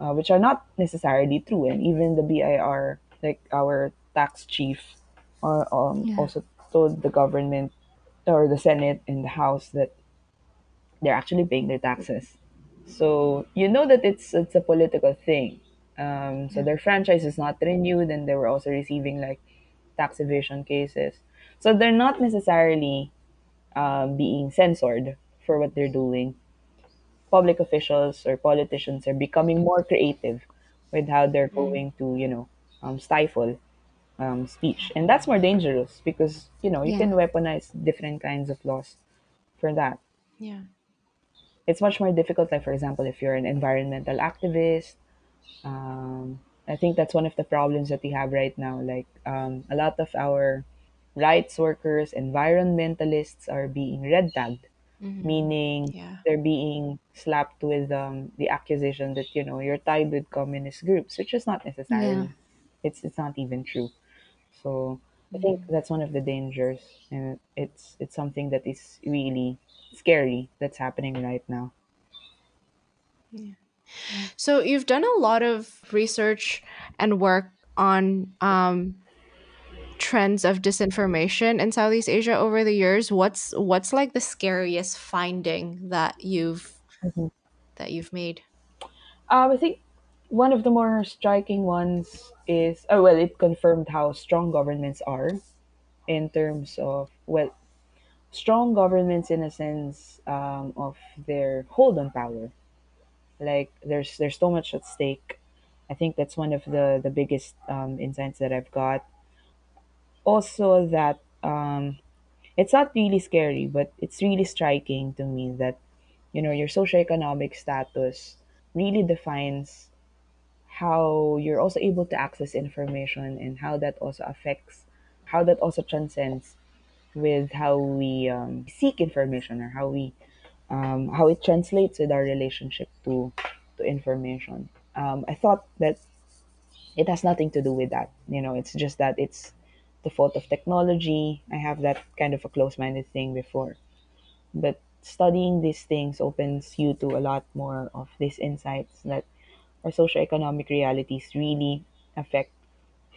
uh, which are not necessarily true. And even the BIR, like our tax chief, uh, um, Yeah. also told the government or the Senate and the House that they're actually paying their taxes. So you know that it's it's a political thing. Um, so their franchise is not renewed, and they were also receiving like tax evasion cases. So they're not necessarily um, being censored for what they're doing. Public officials or politicians are becoming more creative with how they're going to, you know, um, stifle um, speech, and that's more dangerous because you know you Yeah. can weaponize different kinds of laws for that Yeah. it's much more difficult like for example if you're an environmental activist um, i think that's one of the problems that we have right now like um, a lot of our rights workers environmentalists are being red tagged. Meaning Yeah. they're being slapped with um, the accusation that you know you're tied with communist groups which is not necessarily it's it's not even true. So i think that's one of the dangers and it's it's something that is really scary that's happening right now. Yeah. So you've done a lot of research and work on um, trends of disinformation in Southeast Asia over the years. What's what's like the scariest finding that you've Mhm. that you've made? Um, I think one of the more striking ones is, oh, well, it confirmed how strong governments are in terms of, well, strong governments in a sense um, of their hold on power. Like there's there's so much at stake. I think that's one of the the biggest um, insights that I've got. Also, that um, it's not really scary, but it's really striking to me that you know your socioeconomic status really defines how you're also able to access information and how that also affects how that also transcends with how we um, seek information or how we um, how it translates with our relationship to to information. Um, i thought that it has nothing to do with that. You know it's just that it's the fault of technology i have that kind of a close-minded thing before but studying these things opens you to a lot more of these insights that our socioeconomic realities really affect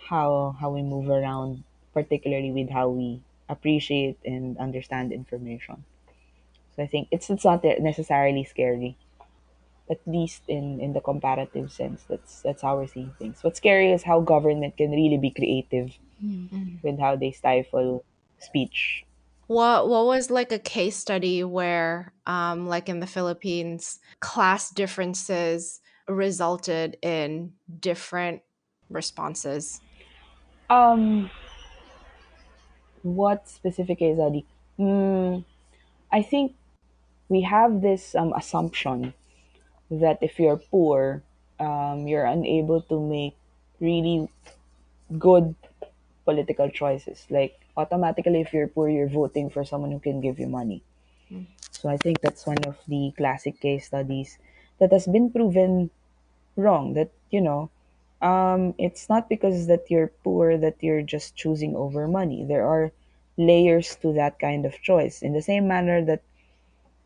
how how we move around, particularly with how we appreciate and understand information. So I think it's it's not necessarily scary, at least in in the comparative sense. That's that's how we're seeing things. What's scary is how government can really be creative with how they stifle speech. What what was like a case study where um like in the Philippines class differences resulted in different responses? Um, what specific case study? Mm, I think we have this um, assumption that if you're poor, um, you're unable to make really good political choices. Like automatically, if you're poor, you're voting for someone who can give you money. So I think that's one of the classic case studies that has been proven wrong. That you know, um, it's not because that you're poor that you're just choosing over money. There are layers to that kind of choice. In the same manner that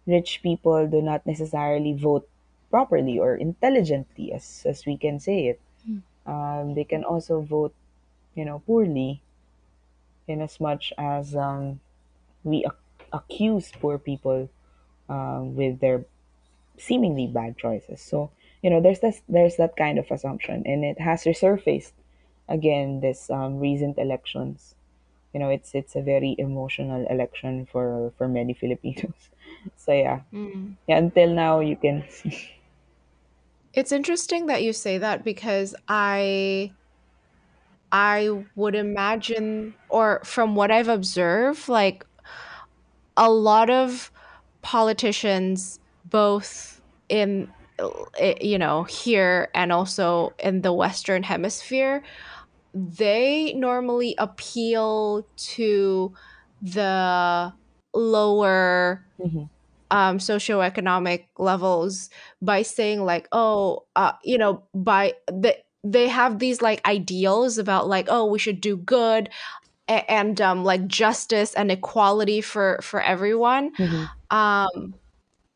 rich people do not necessarily vote properly or intelligently, as as we can say it. Um, they can also vote, you know, poorly, in as much as um, we ac- accuse poor people um, with their seemingly bad choices. So you know, there's this there's that kind of assumption, and it has resurfaced again this um, recent elections. You know, it's it's a very emotional election for for many <laughs> Filipinos. So yeah, Mm. yeah. Until now, you can see. It's interesting that you say that because I I would imagine or from what I've observed like a lot of politicians both in you know here and also in the western hemisphere they normally appeal to the lower Mhm. um, socioeconomic levels by saying like, oh, uh, you know, by the they have these like ideals about like, oh, we should do good and um, like justice and equality for for everyone, Mhm. um,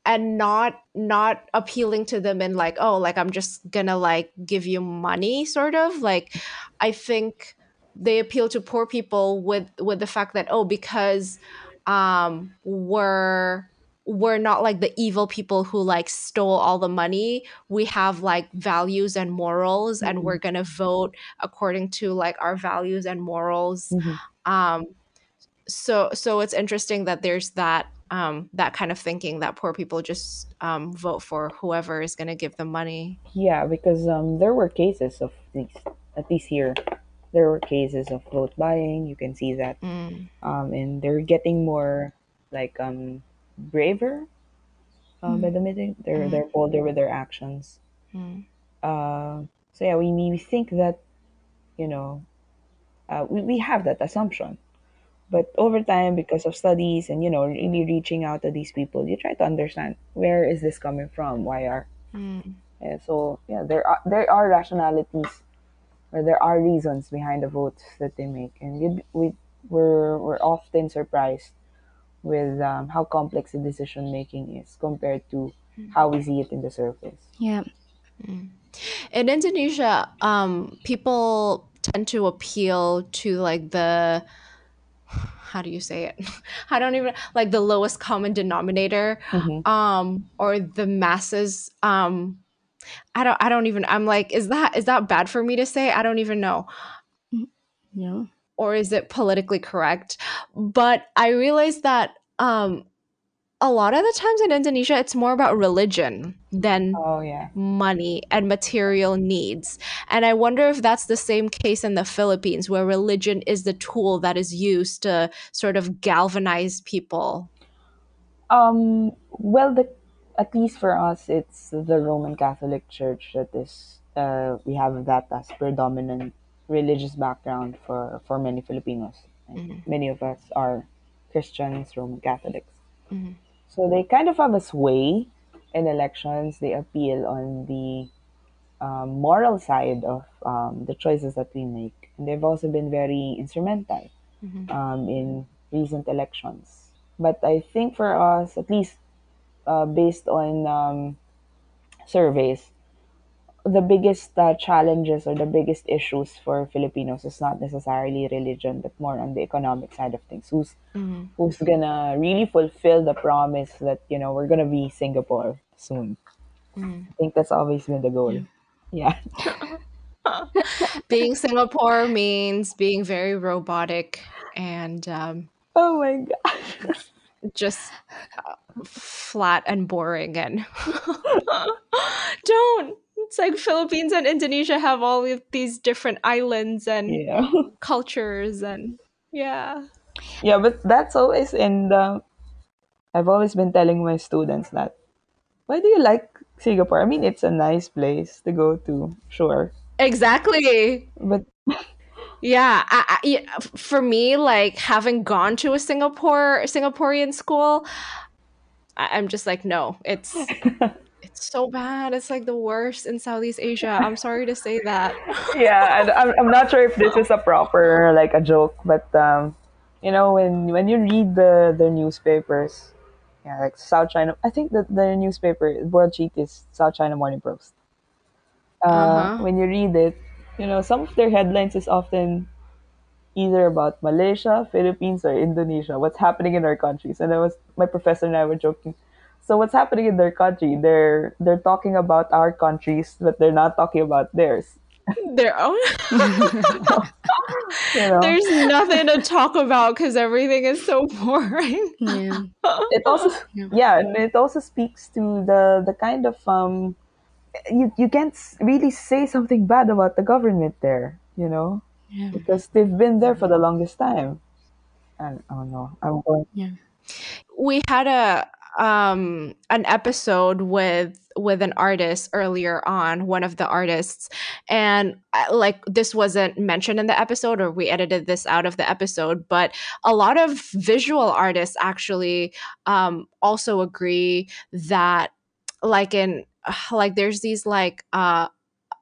and not not appealing to them in like, oh, like I'm just gonna like give you money, sort of like. I think they appeal to poor people with with the fact that oh, because um, we're we're not like the evil people who like stole all the money we have like values and morals and Mhm. we're gonna vote according to like our values and morals Mhm. um so so it's interesting that there's that um that kind of thinking that poor people just um vote for whoever is gonna give them money Yeah, because um, there were cases of these, at least here, there were cases of vote buying. You can see that, mm, um, and they're getting more like um, braver uh, by the minute. They're Mhm. they're bolder with their actions. mm, Uh, so yeah, we we think that you know uh, we we have that assumption, but over time, because of studies and you know really reaching out to these people, you try to understand where is this coming from? Why are mm, yeah, so yeah, there are there are rationalities or there are reasons behind the votes that they make, and you we we're we're often surprised with um, how complex the decision making is compared to how we see it in the surface. Yeah. mm. in indonesia um people tend to appeal to like the how do you say it <laughs> i don't even like the lowest common denominator Mhm. um or the masses um i don't i don't even i'm like is that is that bad for me to say i don't even know No. or is it politically correct but i realized that um a lot of the times in indonesia it's more about religion than Oh yeah. money and material needs and i wonder if that's the same case in the philippines where religion is the tool that is used to sort of galvanize people Um. Well, the at least for us, it's the Roman Catholic Church that is. Uh, we have that as predominant religious background for for many Filipinos. Mhm. Many of us are Christians, Roman Catholics. Mhm. So they kind of have a sway in elections. They appeal on the um, moral side of um, the choices that we make, and they've also been very instrumental Mhm. um, in recent elections. But I think for us, at least uh, based on um, surveys, the biggest uh, challenges or the biggest issues for Filipinos is not necessarily religion, but more on the economic side of things. Who's Mhm. who's gonna really fulfill the promise that you know we're gonna be Singapore soon? Mm. I think that's always been the goal. Yeah, <laughs> being Singapore means being very robotic and um, Oh my god. just uh, flat and boring and <laughs> don't it's like philippines and indonesia have all of these different islands and Yeah. <laughs> cultures and yeah Yeah, but that's always in the. I've always been telling my students that. Why do you like Singapore? I mean, it's a nice place to go to, sure, exactly but <laughs> yeah, I, I, for me like having gone to a singapore singaporean school I, i'm just like no it's <laughs> so bad it's like the worst in southeast asia i'm sorry to say that <laughs> yeah, and I'm, I'm not sure if this is a proper like a joke, but um, you know, when when you read the the newspapers, yeah, like South China, I think that the newspaper World Cheat is South China Morning Post. Uh, Uh-huh. when you read it, you know, some of their headlines is often either about Malaysia, Philippines, or Indonesia. What's happening in our countries? And I was my professor and I were joking. So what's happening in their country? They're they're talking about our countries, but they're not talking about theirs. their own <laughs> You know, There's nothing to talk about because everything is so boring. Yeah. it also Yeah. yeah, and it also speaks to the the kind of um you you can't really say something bad about the government there, you know, Yeah. because they've been there for the longest time. And oh no, I'm going. Yeah. We had a um an episode with with an artist earlier on one of the artists. And uh, like this wasn't mentioned in the episode or we edited this out of the episode but a lot of visual artists actually um also agree that like in <sighs> like there's these like uh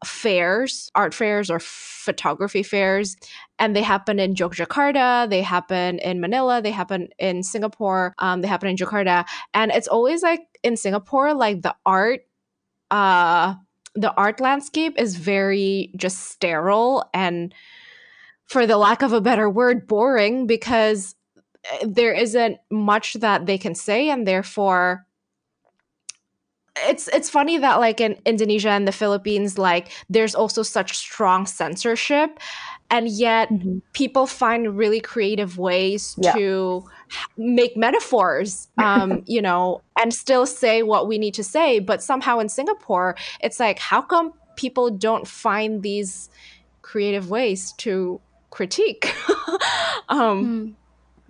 fairs, art fairs or photography fairs, and they happen in Yogyakarta, they happen in Manila, they happen in Singapore, um, they happen in Jakarta, and it's always like in Singapore, like the art, uh, the art landscape is very just sterile and, for the lack of a better word, boring because eh, there isn't much that they can say, and therefore it's it's funny that like in Indonesia and the Philippines like there's also such strong censorship and yet Mhm. people find really creative ways Yeah. to make metaphors <laughs> um you know and still say what we need to say but somehow in Singapore it's like how come people don't find these creative ways to critique <laughs> um Mm.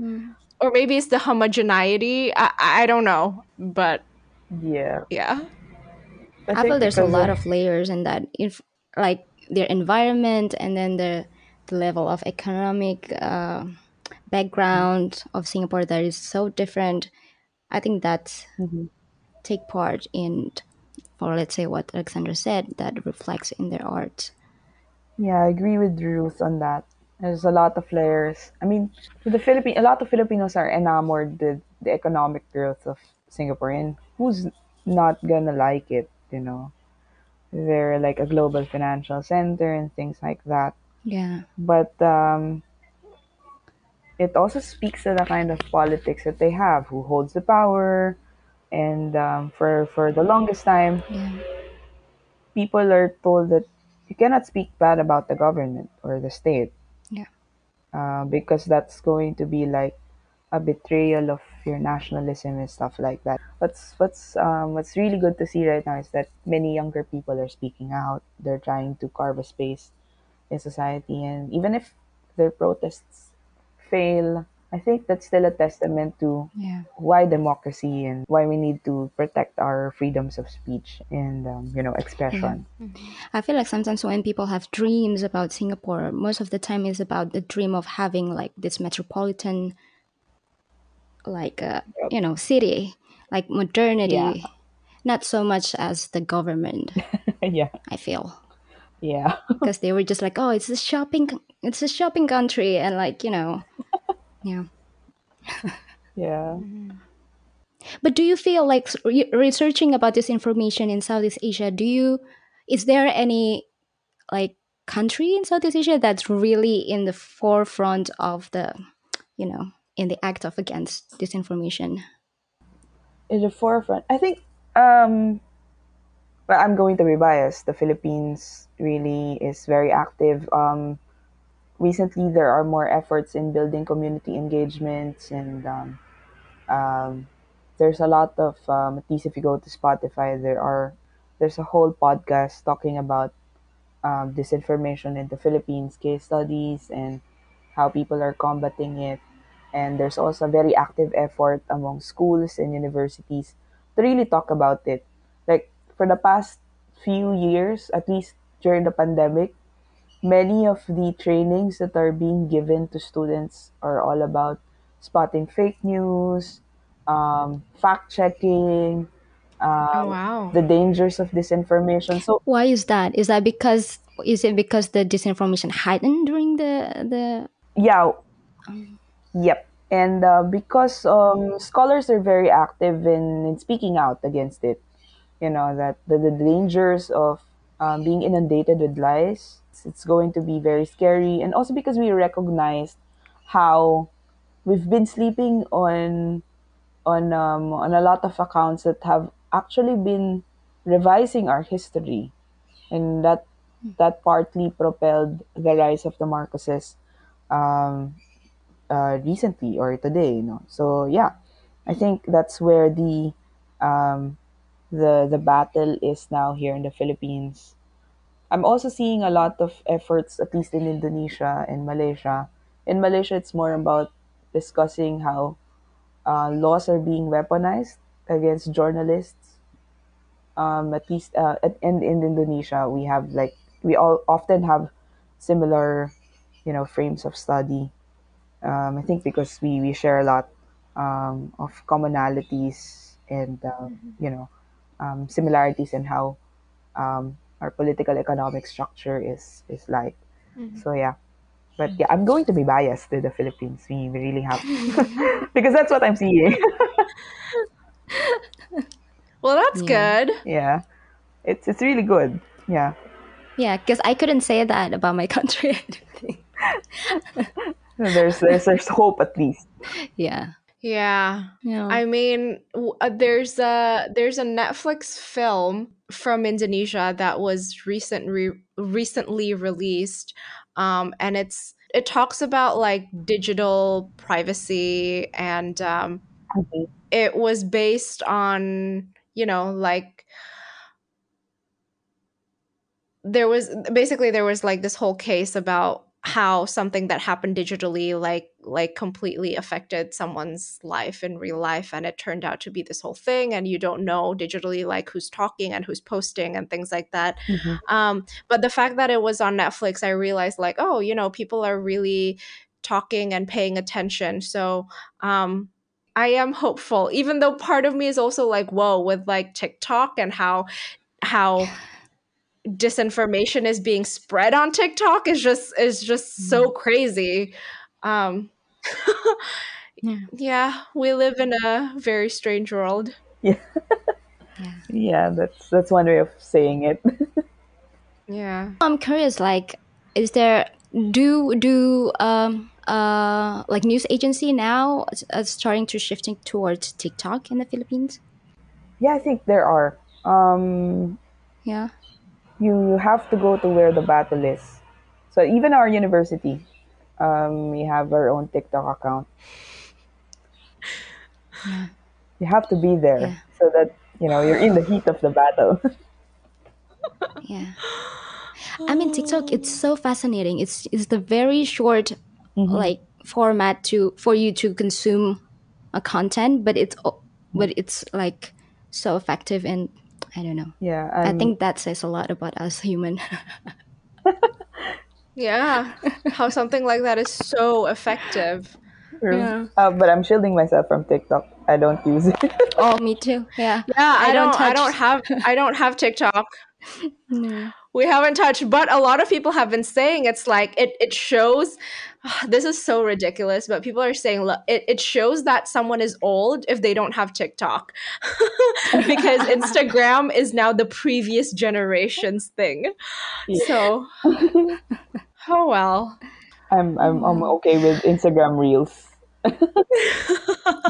Mm. or maybe it's the homogeneity I, I don't know but Yeah, yeah I think there's a lot of layers in that, if like their environment and then the the level of economic uh, background of Singapore that is so different. I think that Mhm. take part in, or let's say what Alexandra said, that reflects in their art. Yeah, I agree with Ruth on that. There's a lot of layers. I mean, the Philippine, a lot of Filipinos are enamored with the economic growth of Singapore, and who's not gonna like it? You know, they're like a global financial center and things like that. Yeah, But um, it also speaks to the kind of politics that they have, who holds the power, and um, for for the longest time, yeah, people are told that you cannot speak bad about the government or the state yeah, uh, because that's going to be like a betrayal of your nationalism and stuff like that. What's what's um, what's really good to see right now is that many younger people are speaking out. They're trying to carve a space in society, and even if their protests fail, I think that's still a testament to yeah. why democracy and why we need to protect our freedoms of speech and um, you know expression. I feel like sometimes when people have dreams about Singapore, most of the time is about the dream of having like this metropolitan, like uh, Yep. you know, city, like modernity, Yeah. not so much as the government. <laughs> yeah, I feel yeah, <laughs> because they were just like, oh, it's a shopping, it's a shopping country, and like you know, <laughs> yeah. yeah. But do you feel like re- researching about disinformation in Southeast Asia? Do you is there any like country in Southeast Asia that's really in the forefront of the, you know, in the act of against disinformation? in the forefront. I think um I'm going to be biased. The Philippines really is very active. Um recently there are more efforts in building community engagements and um, um there's a lot of um at least if you go to Spotify there are there's a whole podcast talking about um, disinformation in the Philippines, case studies and how people are combating it. And there's also a very active effort among schools and universities to really talk about it. Like for the past few years, at least during the pandemic, many of the trainings that are being given to students are all about spotting fake news, um, fact checking, Oh um, wow. the dangers of disinformation. So Why is that? Is that because is it because the disinformation heightened during the the yeah, Yep. And uh, because um, scholars are very active in, in speaking out against it, you know, that the, the dangers of um, being inundated with lies, it's, going to be very scary. And also because we recognize how we've been sleeping on on um, on a lot of accounts that have actually been revising our history, and that that partly propelled the rise of the Marcoses um, uh, recently or today, you know. So yeah, I think that's where the um, the the battle is now here in the Philippines. I'm also seeing a lot of efforts, at least in Indonesia and Malaysia. In Malaysia, it's more about discussing how uh, laws are being weaponized against journalists. Um, at least, uh, at, in in Indonesia, we have like we all often have similar, you know, frames of study um, I think because we, we share a lot um, of commonalities and um, you know um, similarities in how um, our political economic structure is is like. So yeah, but yeah, I'm going to be biased to the Philippines. We, we really have <laughs> <laughs> because that's what I'm seeing. <laughs> Well, that's Yeah. good. yeah, it's it's really good. Yeah, yeah? Because I couldn't say that about my country. I don't think. there's there's there's hope at least. <laughs> yeah. Yeah. Yeah. I mean, uh, there's a there's a Netflix film from Indonesia that was recent re- recently released, um, and it's it talks about like digital privacy, and um, Mhm. it was based on you know like there was basically there was like this whole case about how something that happened digitally like like completely affected someone's life in real life and it turned out to be this whole thing and you don't know digitally like who's talking and who's posting and things like that. Mhm. um but the fact that it was on netflix i realized like oh you know people are really talking and paying attention. So um i am hopeful even though part of me is also like whoa with like tiktok and how how disinformation is being spread on TikTok is just is just so crazy. Um <laughs> Yeah. yeah, we live in a very strange world. Yeah, Yeah. <laughs> yeah, that's that's one way of saying it. <laughs> Yeah. I'm curious. Like, is there do do um uh like news agency now uh, starting to shifting towards TikTok in the Philippines? yeah, I think there are. Um, Yeah. You you have to go to where the battle is. So even our university, um, we have our own TikTok account. You have to be there Yeah. so that you know you're in the heat of the battle. <laughs> Yeah. I mean TikTok it's so fascinating. It's it's the very short like format to for you to consume a content, but it's but it's like so effective and I don't know. yeah, I and think that says a lot about us human. <laughs> Yeah. How something like that is so effective. true. Uh, but I'm shielding myself from TikTok. I don't use it. oh, me too. Yeah. Yeah, I, I don't don't, I don't have I don't have TikTok. <laughs> No. We haven't touched, but a lot of people have been saying it's like it it shows <sighs> this is so ridiculous, but people are saying look, it, it shows that someone is old if they don't have TikTok. <laughs> because <laughs> Instagram is now the previous generation's thing. So <laughs> oh well. I'm I'm I'm okay with Instagram Reels.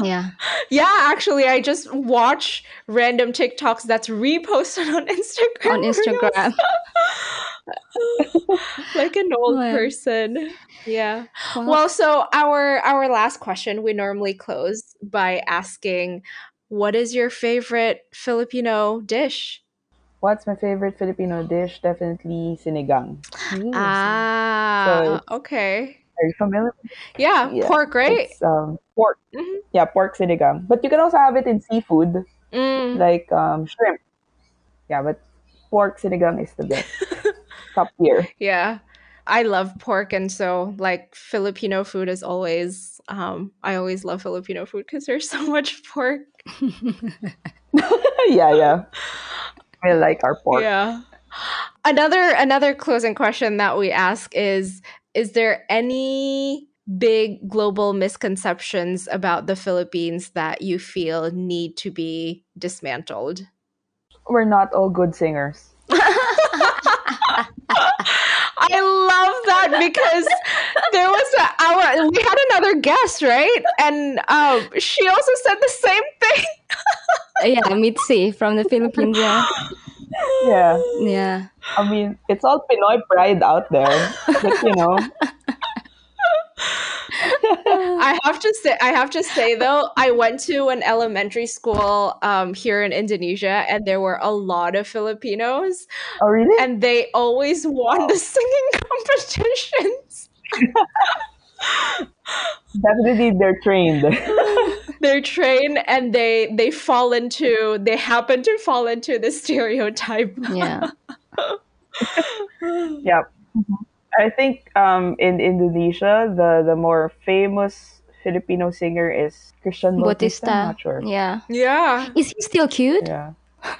Yeah. <laughs> Yeah, actually, I just watch random TikToks that's reposted on <laughs> Instagram. On Instagram. <laughs> like an old Wow. person. Yeah. Well, Well, so our our last question we normally close by asking what is your favorite Filipino dish? What's my favorite Filipino dish? Definitely sinigang. Ah, okay. Are you familiar? Yeah, Yeah, pork, right? Um, pork. Mhm. Yeah, pork sinigang. But you can also have it in seafood, Mm. like um, shrimp. Yeah, but pork sinigang is the best. <laughs> Top tier. Yeah. I love pork and so like Filipino food is always um I always love Filipino food because there's so much pork. <laughs> yeah, yeah. I like our pork. Yeah. Another another closing question that we ask is is there any big global misconceptions about the Philippines that you feel need to be dismantled? We're not all good singers. <laughs> I love that because there was a, our we had another guest, right? And um, she also said the same thing. yeah, Mitzi from the Philippines. Yeah. <laughs> Yeah. Yeah. I mean, it's all Pinoy pride out there. But, you know, I have to say, I have to say though, I went to an elementary school um, here in Indonesia, and there were a lot of Filipinos, oh, really? and they always won the singing <laughs> competitions. Definitely they're trained. <laughs> They're trained, and they they fall into they happen to fall into the stereotype. Yeah. <laughs> yeah. I think um, in Indonesia, the, the more famous Filipino singer is Christian Bautista. I'm Bautista. not sure. Yeah. Yeah, Is he still cute? Yeah. <laughs>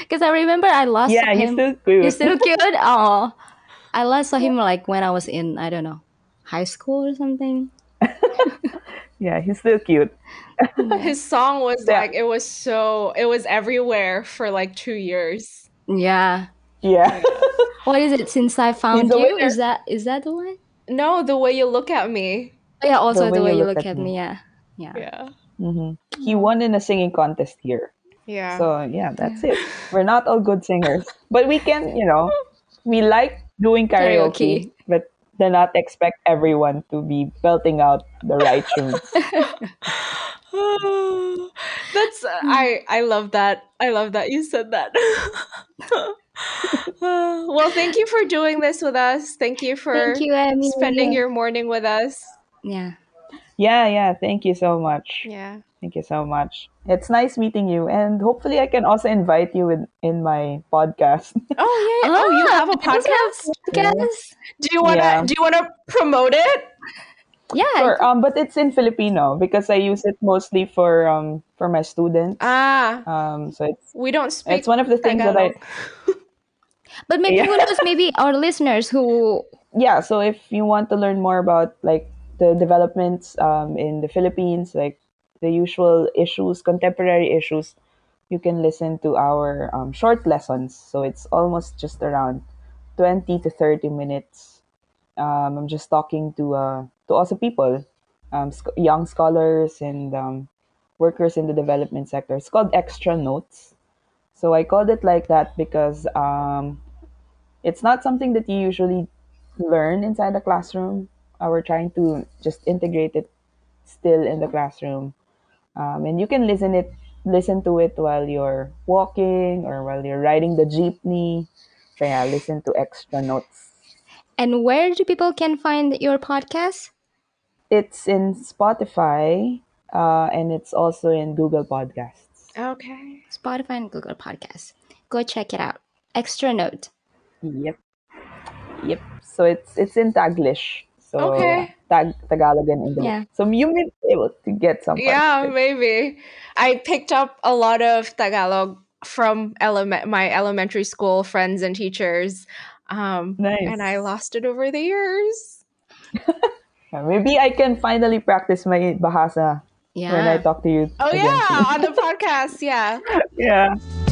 Because I remember I last Yeah, saw he's still cute. He's still cute. Oh, I last saw him like when I was in I don't know high school or something. <laughs> yeah, he's still cute. <laughs> his song was Yeah. like it was so it was everywhere for like two years. Yeah. Yeah. <laughs> What is it? Since I found the you, winner. is that is that the one? No, the way you look at me. Oh, yeah. Also the way, you look, at me. Yeah. Yeah. Yeah, hmm He won in a singing contest here. yeah. So, yeah, that's it. We're not all good singers. But we can, you know, we like doing karaoke, Karaoke. But do not expect everyone to be belting out the right <laughs> tunes. <sighs> That's I I love that. I love that you said that. <laughs> <sighs> well, thank you for doing this with us. Thank you for Thank you, Emmy. spending your morning with us. Yeah. Yeah, yeah. Thank you so much. Yeah. Thank you so much. It's nice meeting you, and hopefully, I can also invite you in, in my podcast. <laughs> Oh yeah. oh, you have a <laughs> also have podcast? Podcast. Do you wanna Yeah. do you wanna promote it? Yeah. Sure, um, but it's in Filipino because I use it mostly for um for my students. Ah, Um, so it's we don't speak it's one of the things that I <laughs> But maybe Yeah. who knows? Maybe our listeners who yeah. So if you want to learn more about like the developments um in the Philippines, like the usual issues, contemporary issues, you can listen to our um, short lessons. So it's almost just around twenty to thirty minutes. Um, I'm just talking to uh to also people, um, sc- young scholars and um, workers in the development sector. It's called Extra Notes. So I called it like that because um, it's not something that you usually learn inside the classroom. Uh, we're trying to just integrate it still in the classroom, um, and you can listen it listen to it while you're walking or while you're riding the jeepney. So yeah, listen to extra notes. and where do people can find your podcast? It's in Spotify, uh, and it's also in Google Podcasts. Okay. Spotify and Google Podcasts. Go check it out. Extra note. Yep. Yep. So it's it's in Taglish. So Okay. yeah, Tag Tagalog and English. Yeah. So you may be able to get some. Yeah, maybe. I picked up a lot of Tagalog from element my elementary school friends and teachers. Um, Nice. And I lost it over the years. <laughs> Maybe I can finally practice my Bahasa when I talk to you. Oh again yeah, on the <laughs> podcast. Yeah. yeah.